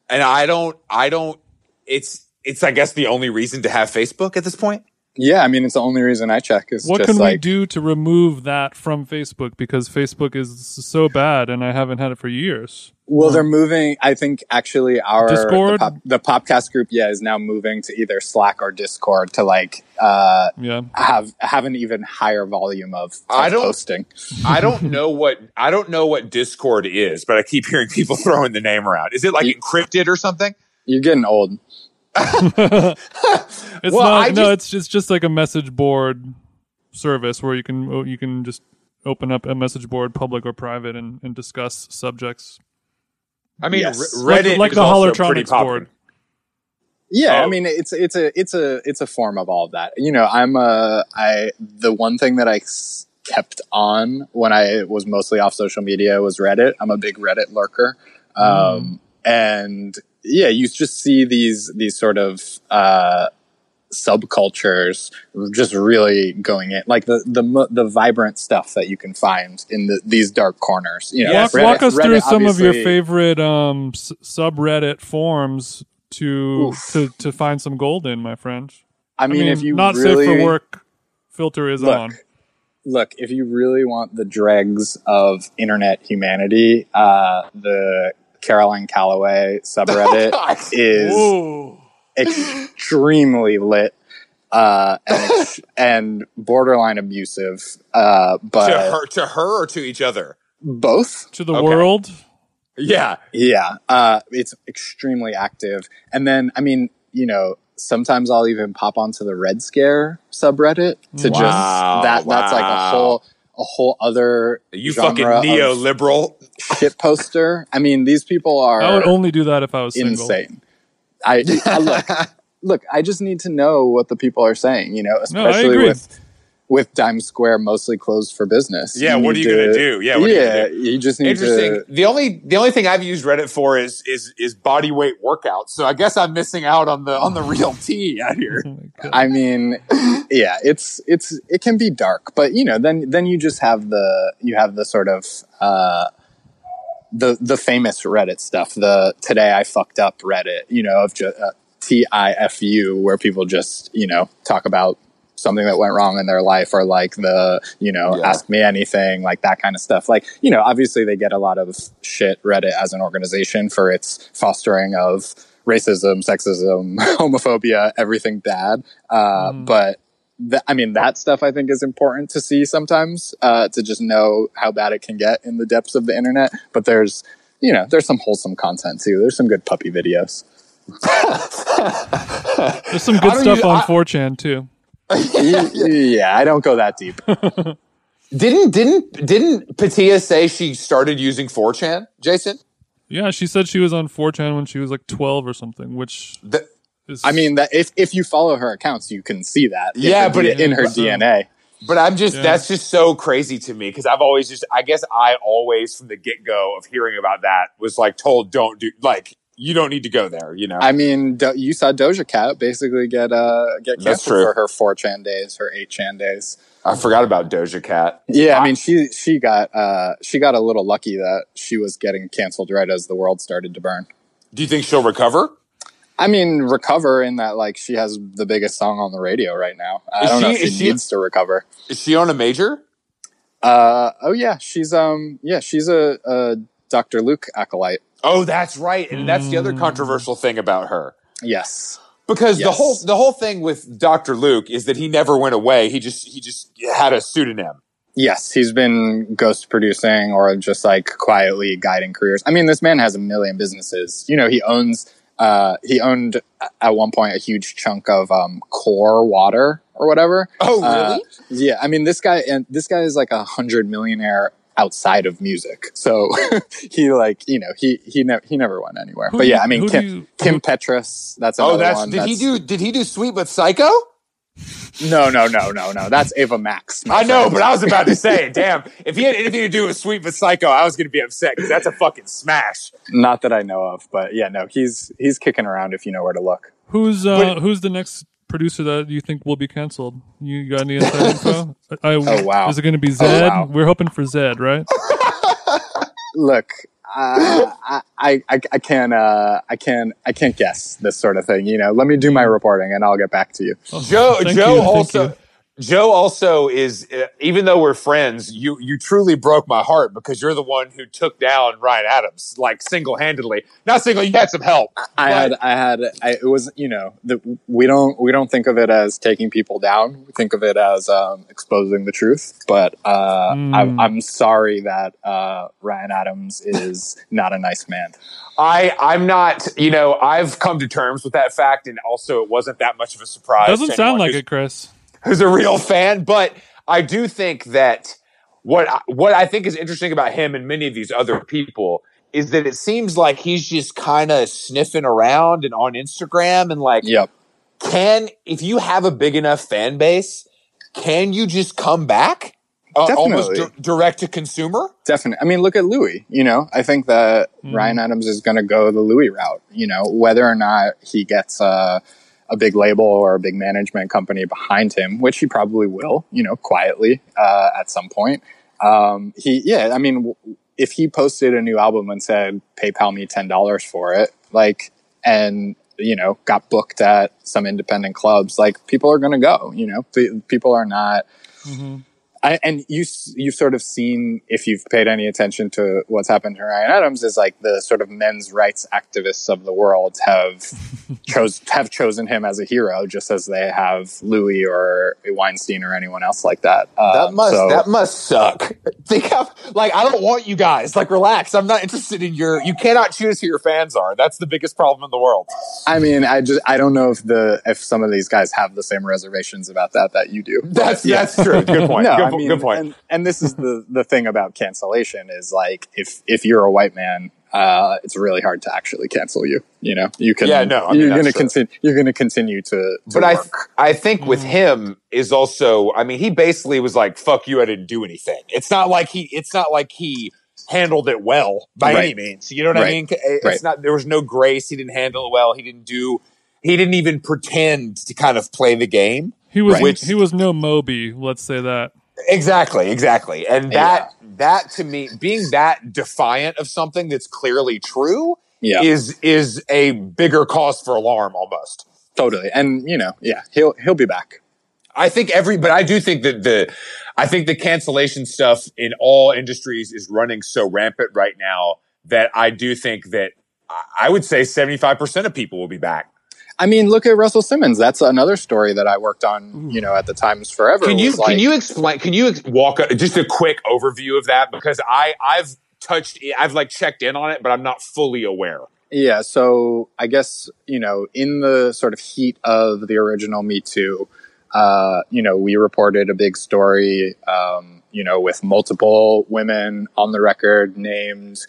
And I don't, I don't, it's, it's, I guess, the only reason to have Facebook at this point. Yeah, I mean, it's the only reason I check. Is what can like, we do to remove that from Facebook because Facebook is so bad, and I haven't had it for years. Well, they're moving. I think actually our Discord, the, pop, the Popcast group, yeah, is now moving to either Slack or Discord to like, uh, yeah, have have an even higher volume of, of I don't, posting. I don't know what I don't know what Discord is, but I keep hearing people throwing the name around. Is it like you, encrypted or something? You're getting old. it's well, not. Just, no, it's just just like a message board service where you can you can just open up a message board, public or private, and, and discuss subjects. I mean, yes. Reddit like, like the Holotronics board. Yeah, oh. I mean it's it's a it's a it's a form of all of that. You know, I'm a I the one thing that I kept on when I was mostly off social media was Reddit. I'm a big Reddit lurker, um, mm. and yeah, you just see these these sort of uh, subcultures just really going in, like the the the vibrant stuff that you can find in the, these dark corners. You know, walk, Reddit- walk us Reddit through some of your favorite um, s- subreddit forums to Oof. to to find some gold in, my friend. I mean, if you not really safe for work filter is Look, on. look, if you really want the dregs of internet humanity, uh, the Caroline Calloway subreddit is Ooh. Extremely lit uh, and, and borderline abusive, uh, but to her, to her or to each other. both. To the Okay. world, Yeah, Yeah, uh, it's extremely active. And then, I mean, you know, sometimes I'll even pop onto the Red Scare subreddit to Wow, just that. That's like a whole a whole other you genre fucking neoliberal. shit poster. I mean, these people are I would only do that if I was single. Insane. I, I look, look. I just need to know what the people are saying. You know, especially agree. with with Times Square mostly closed for business. Yeah, what are need you gonna do? Yeah, what are you yeah. You just need Interesting. to. The only the only thing I've used Reddit for is is is body weight workouts. So I guess I'm missing out on the on the real tea out here. Oh. I mean, yeah, it's it's it can be dark, but you know, then then you just have the you have the sort of uh, the the famous Reddit stuff. The today I fucked up Reddit, you know, of just uh, TIFU, where people just you know talk about something that went wrong in their life, or like the you know Yeah. ask me anything, like that kind of stuff. Like you know, obviously they get a lot of shit Reddit as an organization for its fostering of racism, sexism, homophobia, everything bad. Uh, Mm. But th- I mean, that stuff I think is important to see sometimes uh, to just know how bad it can get in the depths of the internet. But there's, you know, there's some wholesome content too. There's some good puppy videos. There's some good stuff use- on I- 4chan too. yeah, I don't go that deep. Didn't didn't didn't Patia say she started using 4chan, Jason? Yeah, she said she was on 4chan when she was like 12 or something, which The, is. I mean, that if if you follow her accounts, you can see that. Yeah, but D- in her but- DNA. but I'm just Yeah. that's just so crazy to me because I've always just I guess I always from the get go of hearing about that was like told don't do like you don't need to go there, you know. I mean, Do- you saw Doja Cat basically get uh get canceled for her four chan days, her eight chan days. I forgot about Doja Cat. Yeah, I I- mean, she she got uh she got a little lucky that she was getting canceled right as the world started to burn. Do you think she'll recover? I mean, recover in that like she has the biggest song on the radio right now. I Is don't know she- if she, is she- needs to recover. Is she on a major? Uh oh yeah, she's um yeah she's a, a Dr. Luke acolyte. Oh, that's right. And that's the other Mm. controversial thing about her. Yes. Because the whole the whole thing with Dr. Luke is that he never went away. He just he just had a pseudonym. Yes, he's been ghost producing or just like quietly guiding careers. I mean, this man has a million businesses. You know, he owns uh he owned at one point a huge chunk of um core water or whatever. Oh, Uh, really? Yeah, I mean this guy and this guy is like a hundred millionaire outside of music. So he like you know he he never he never went anywhere. Who but yeah, you- I mean Kim, you- Kim Petras. That's oh, that's one. did he do did he do Sweet but Psycho? No, no, no, no, no. That's Ava Max. my I know, friend. but I was about to say, damn, if he had anything to do with Sweet but Psycho, I was going to be upset because that's a fucking smash. not that I know of. But yeah, no, he's he's kicking around if you know where to look. who's uh, but- who's the next producer that you think will be canceled? You got any inside info? I, Oh, wow. Is it going to be Zedd? wow. We're hoping for Zedd, right? look uh, I, I I I can't uh, I can I can't guess this sort of thing. You know, let me do my reporting and I'll get back to you. Joe Joe you, also you. Joe also is uh, even though we're friends, you you truly broke my heart because you're the one who took down Ryan Adams like single handedly. Not single, you had some help. I But- had I had I, it was you know the, we don't we don't think of it as taking people down. We think of it as um, exposing the truth. But uh, Mm. I'm, I'm sorry that uh, Ryan Adams is not a nice man. I I'm not, you know, I've come to terms with that fact, and also it wasn't that much of a surprise. Doesn't sound like it, Chris. Who's a real fan, but I do think that what I- what I think is interesting about him and many of these other people is that it seems like he's just kind of sniffing around and on Instagram and like Yep. can if you have a big enough fan base, can you just come back? uh, almost di- direct to consumer. Definitely. I mean, look at Louis. You know, I think that Mhm. Ryan Adams is going to go the Louis route. You know, whether or not he gets a, a big label or a big management company behind him, which he probably will. You know, quietly uh, at some point. Um, he, yeah. I mean, if he posted a new album and said, "PayPal me ten dollars for it," like, and you know, got booked at some independent clubs, like people are going to go. You know, people are not. Mhm. I, and you you've sort of seen if you've paid any attention to what's happened to Ryan Adams is like the sort of men's rights activists of the world have chose have chosen him as a hero just as they have Louis or Weinstein or anyone else like that. That Um, must so- that must suck. Think of like I don't want you guys like relax. I'm not interested in your. You cannot choose who your fans are. That's the biggest problem in the world. I mean, I just I don't know if the if some of these guys have the same reservations about that that you do. That's Yeah. that's true. Good point. No, good, I mean, good point. And, and this is mm-hmm. the the thing about cancellation is like if if you're a white man, uh, it's really hard to actually cancel you. You know, you can. Yeah, no, I mean, you're going to continue. You're going to continue to. to but I work. I think with mm. him is also. I mean, he basically was like, "Fuck you, I didn't do anything." It's not like he. It's not like he handled it well by Right. any means. You know what I mean? Eh, it's Right. not. There was no grace. He didn't handle it well. He didn't do. He didn't even pretend to kind of play the game. He was Right. Which- he was no Moby. Let's say that. Exactly, exactly. And Yeah. that that to me being that defiant of something that's clearly true yeah, is is a bigger cause for alarm almost. totally. And you know, yeah, he'll he'll be back. I think every but I do think that the I think the cancellation stuff in all industries is running so rampant right now that I do think that I would say 75% of people will be back. I mean, look at Russell Simmons. That's another story that I worked on. You know, at the Times Forever. Can you like- can you explain? Can you ex- walk a, just a quick overview of that because I I've touched I've like checked in on it, but I'm not fully aware. Yeah, so I guess, you know, in the sort of heat of the original Me Too, uh, you know, we reported a big story, um, you know, with multiple women on the record named, s-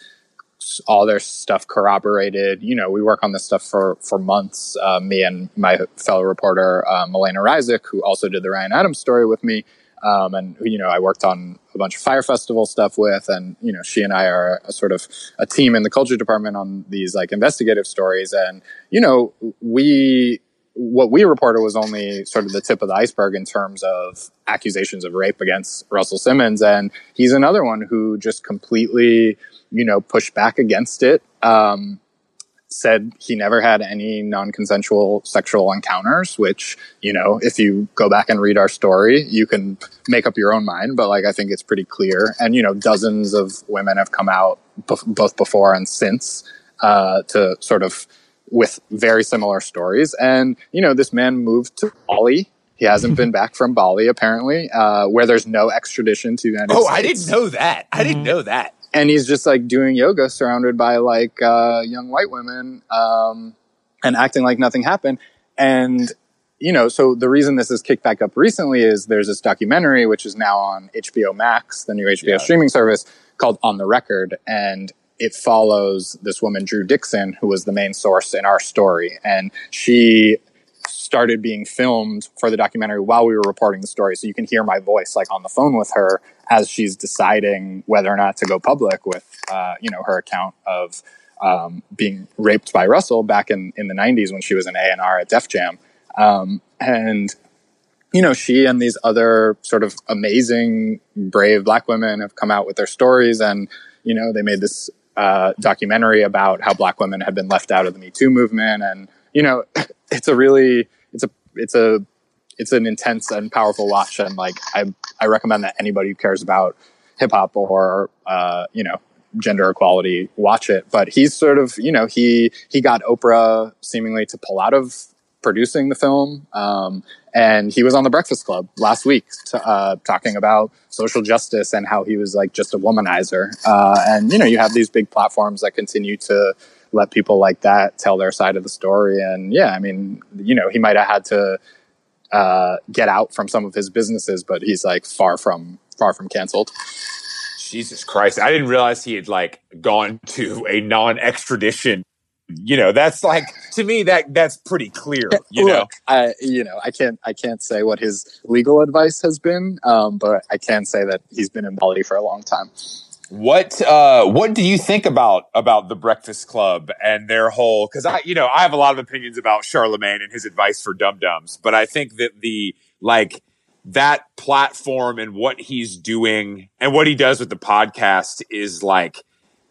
all their stuff corroborated. You know, we work on this stuff for, for months. Uh, me and my fellow reporter, uh, Melena Ryzik, who also did the Ryan Adams story with me. Um, and you know, I worked on a bunch of Fyre Festival stuff with, and you know, she and I are a sort of a team in the culture department on these like investigative stories. And you know, we what we reported was only sort of the tip of the iceberg in terms of accusations of rape against Russell Simmons, and he's another one who just completely, you know, pushed back against it. Um, said he never had any non-consensual sexual encounters which you know if you go back and read our story you can make up your own mind but like i think it's pretty clear and you know dozens of women have come out both before and since uh, to sort of with very similar stories and you know this man moved to bali he hasn't been back from bali apparently uh, where there's no extradition to the united Oh, states I didn't know that. I didn't Mhm. know that. And he's just like doing yoga surrounded by like uh, young white women um, and acting like nothing happened. And you know so the reason this is kicked back up recently is there's this documentary which is now on hbo max the new hbo Yeah. streaming service called on the record. And it follows this woman drew dixon who was the main source in our story. And she started being filmed for the documentary while we were reporting the story. So you can hear my voice like on the phone with her as she's deciding whether or not to go public with uh, you know her account of um, being raped by Russell back in, in the 90s when she was an A&R at Def Jam. Um, and you know she and these other sort of amazing brave black women have come out with their stories and you know they made this uh, documentary about how black women had been left out of the Me Too movement and you know it's a really it's a it's a it's an intense and powerful watch and like I I recommend that anybody who cares about hip hop or uh, you know gender equality watch it. But he's sort of you know he he got Oprah seemingly to pull out of producing the film um, and he was on the Breakfast Club last week to, uh, talking about social justice and how he was like just a womanizer. Uh, and you know you have these big platforms that continue to let people like that tell their side of the story and yeah I mean you know he might have had to uh, get out from some of his businesses, but he's like far from far from canceled. Jesus Christ. I didn't realize he had like gone to a non extradition you know, that's like to me that that's pretty clear. You know, I you know I can't I can't say what his legal advice has been, um, but I can say that he's been in Bali for a long time. What uh what do you think about about the Breakfast Club and their whole cuz I you know, I have a lot of opinions about Charlemagne and his advice for dum dums, but I think that the like that platform and what he's doing and what he does with the podcast is like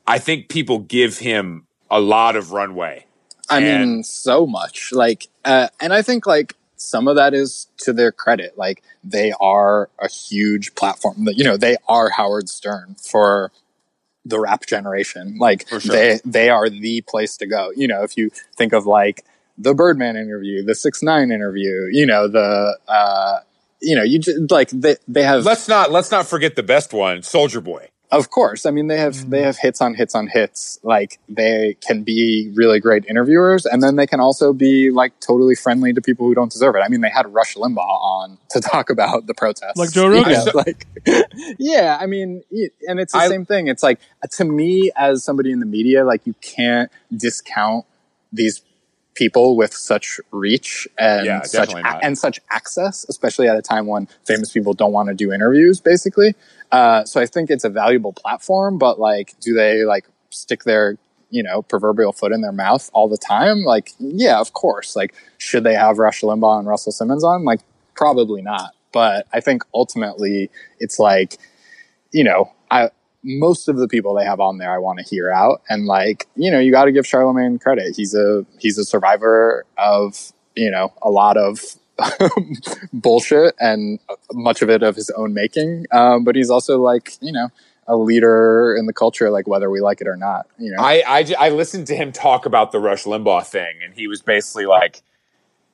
I think people give him a lot of runway. I mean, so much. Like, uh, and I think like some of that is to their credit. Like, they are a huge platform. That You know, they are Howard Stern for the rap generation. Like, sure. they they are the place to go. You know, if you think of like the Birdman interview, the Six Nine interview, you know, the uh, you know, you just like they they have Let's not let's not forget the best one, Soulja Boy. Of course. I mean, they have they mm. have hits on hits on hits. Like they can be really great interviewers, and then they can also be like totally friendly to people who don't deserve it. I mean, they had Rush Limbaugh on to talk about the protests, Like Joe Rogan. Yeah, like, yeah. I mean, and it's the I- same thing. It's like to me, as somebody in the media, like you can't discount these people with such reach and Yeah, such not. and such access, especially at a time when famous people don't want to do interviews, basically. Uh, so I think it's a valuable platform, but like, do they like stick their, you know, proverbial foot in their mouth all the time? Like, yeah, of course. Like, should they have Rush Limbaugh and Russell Simmons on? Like, probably not. But I think ultimately it's like, you know, I, most of the people they have on there, I want to hear out. And like, you know, you got to give Charlemagne credit. He's a, he's a survivor of, you know, a lot of bullshit and much of it of his own making. Um, but he's also like, you know, a leader in the culture, like whether we like it or not, you know? I, I, I listened to him talk about the Rush Limbaugh thing, and he was basically like,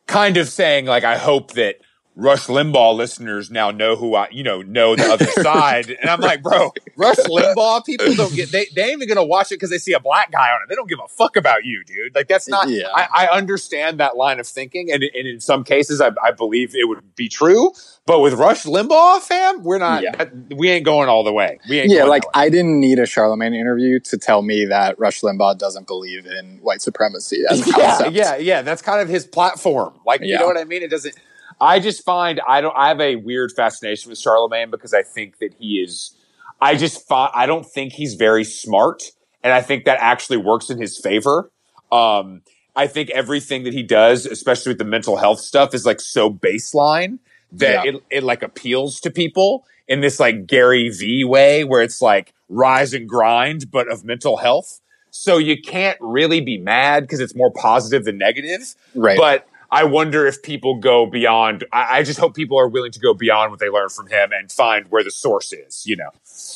kind of saying like, I hope that Rush Limbaugh listeners now know who I, you know, know the other side. And I'm like, bro, Rush Limbaugh people don't get, they, they ain't even gonna watch it because they see a black guy on it. They don't give a fuck about you, dude. Like that's not, Yeah. I, I understand that line of thinking. And, and in some cases, I, I believe it would be true. But with Rush Limbaugh, fam, we're not, Yeah. we ain't going all the way. We ain't yeah, going like. I didn't need a Charlemagne interview to tell me that Rush Limbaugh doesn't believe in white supremacy as a yeah, concept. yeah, yeah. That's kind of his platform. Like, you know what I mean? It doesn't. I just find I don't. I have a weird fascination with Charlemagne because I think that he is. I just find I don't think he's very smart, and I think that actually works in his favor. Um, I think everything that he does, especially with the mental health stuff, is like so baseline that Yeah. it, it like appeals to people in this like Gary V way where it's like rise and grind, but of mental health. So you can't really be mad because it's more positive than negative. Right. But I wonder if people go beyond. I, I just hope people are willing to go beyond what they learn from him and find where the source is. You know,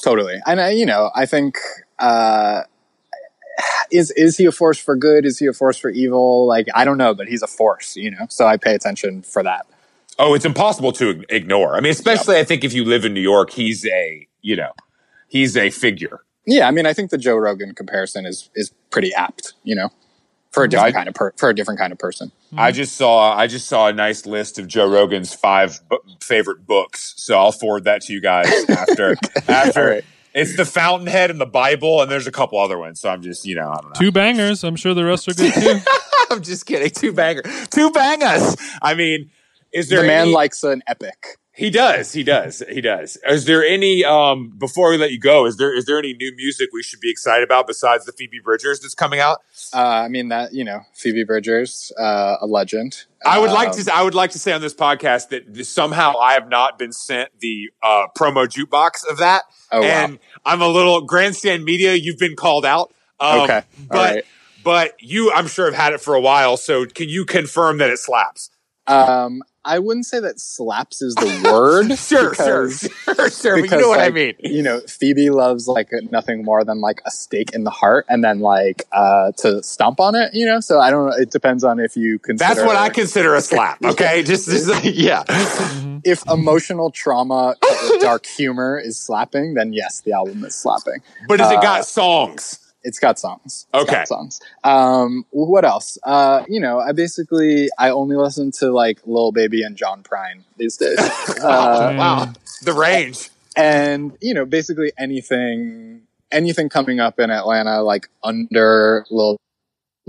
Totally. And I, you know, I think uh is is he a force for good? Is he a force for evil? Like I don't know, but he's a force, you know. So I pay attention for that. oh, it's impossible to ignore. I mean, especially I think if you live in New York, he's a you know, he's a figure. Yeah, I mean, I think the Joe Rogan comparison is is pretty apt, you know, for a different I- kind of per, for a different kind of person. I just saw I just saw a nice list of Joe Rogan's five bu- favorite books, so I'll forward that to you guys after. after All right. it's the Fountainhead and the Bible, and there's a couple other ones. So I'm just you know I don't know. Two bangers. I'm sure the rest are good too. I'm just kidding. Two banger, two bangers. I mean, is there The man any- likes an epic. He does. He does. He does. Is there any um before we let you go? Is there is there any new music we should be excited about besides the Phoebe Bridgers that's coming out? Uh, I mean that you know Phoebe Bridgers, uh, a legend. I would like Um, to. I would like to say on this podcast that somehow I have not been sent the uh, promo jukebox of that, Oh wow. and I'm a little grandstand media. You've been called out. Um, okay. All but right. but you, I'm sure, have had it for a while. So can you confirm that it slaps? Um, I wouldn't say that slaps is the word. Sure, sure, because- sure, sure. But you know what I mean. You know, Phoebe loves like nothing more than like a stake in the heart, and then like uh to stomp on it. You know, so I don't know. It depends on if you consider. That's what I consider a slap. Okay, just, just yeah. If emotional trauma dark humor is slapping, then yes, the album is slapping. But has it Uh, got songs? It's got songs. It's Okay. got songs. Um, what else? Uh, you know, I basically I only listen to like Lil Baby and John Prine these days. Uh, wow, the range. and you know basically anything anything coming up in atlanta like under lil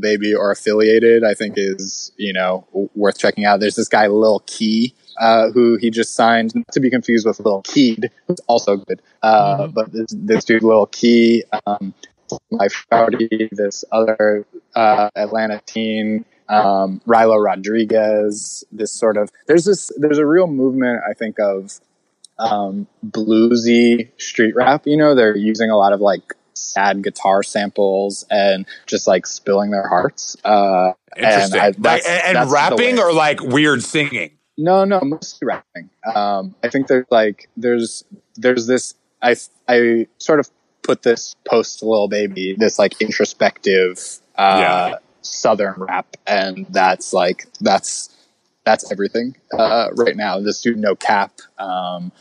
Baby or affiliated, I think is you know worth checking out. There's this guy Lil Key uh, who he just signed, not to be confused with Lil Keed, who's also good. Uh, mm-hmm. But this, this dude Lil Key, um, my Foudy, this other uh, Atlanta teen, um, Rylo Rodriguez. This sort of there's this there's a real movement I think of um, bluesy street rap. You know, they're using a lot of like sad guitar samples and just like spilling their hearts. Uh, Interesting. And, I, like, and, and rapping or like weird singing? No, no, mostly rapping. Um, I think there's like there's there's this. I I sort of put this post Lil Baby this like introspective uh, yeah. southern rap, and that's like that's that's everything uh, right now. The student No Cap. Um,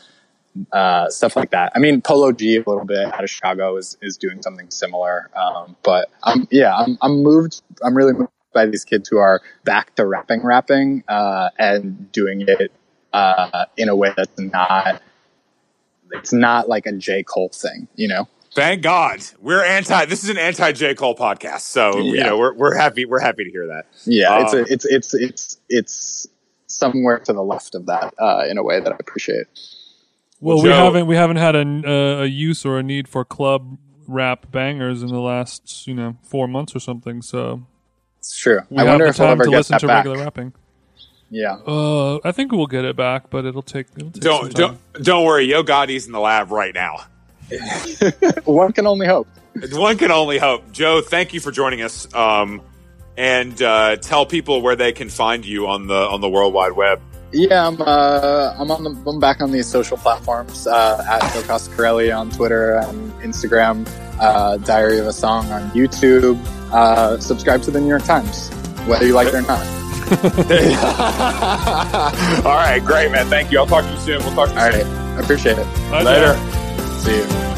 uh, stuff like that. I mean, Polo G a little bit out of Chicago is, is doing something similar. Um, but I'm, yeah, I'm, I'm moved. I'm really moved by these kids who are back to rapping, rapping, uh, and doing it, uh, in a way that's not, it's not like a J. Cole thing, you know? Thank God we're anti. This is an anti J Cole podcast, so yeah. you know we're we're happy. We're happy to hear that. Yeah, um, it's a, it's it's it's it's somewhere to the left of that uh, in a way that I appreciate. Well, Joe, we haven't we haven't had a, uh, a use or a need for club rap bangers in the last you know four months or something. So it's true. We I wonder if we'll ever to listen to back. regular rapping. Yeah. Uh, I think we'll get it back, but it'll take. It'll take don't don't don't worry. Yo Gotti's in the lab right now. One can only hope. One can only hope. Joe, thank you for joining us. Um, and uh, tell people where they can find you on the on the World Wide Web. Yeah, I'm. Uh, I'm on. The, I'm back on these social platforms uh, at Joe Coscarelli on Twitter and Instagram. Uh, Diary of a Song on YouTube. Uh, subscribe to the New York Times, whether you like it or not. All right, great, man. Thank you. I'll talk to you soon. We'll talk to you All soon. All right, appreciate it. Bye, Later. You.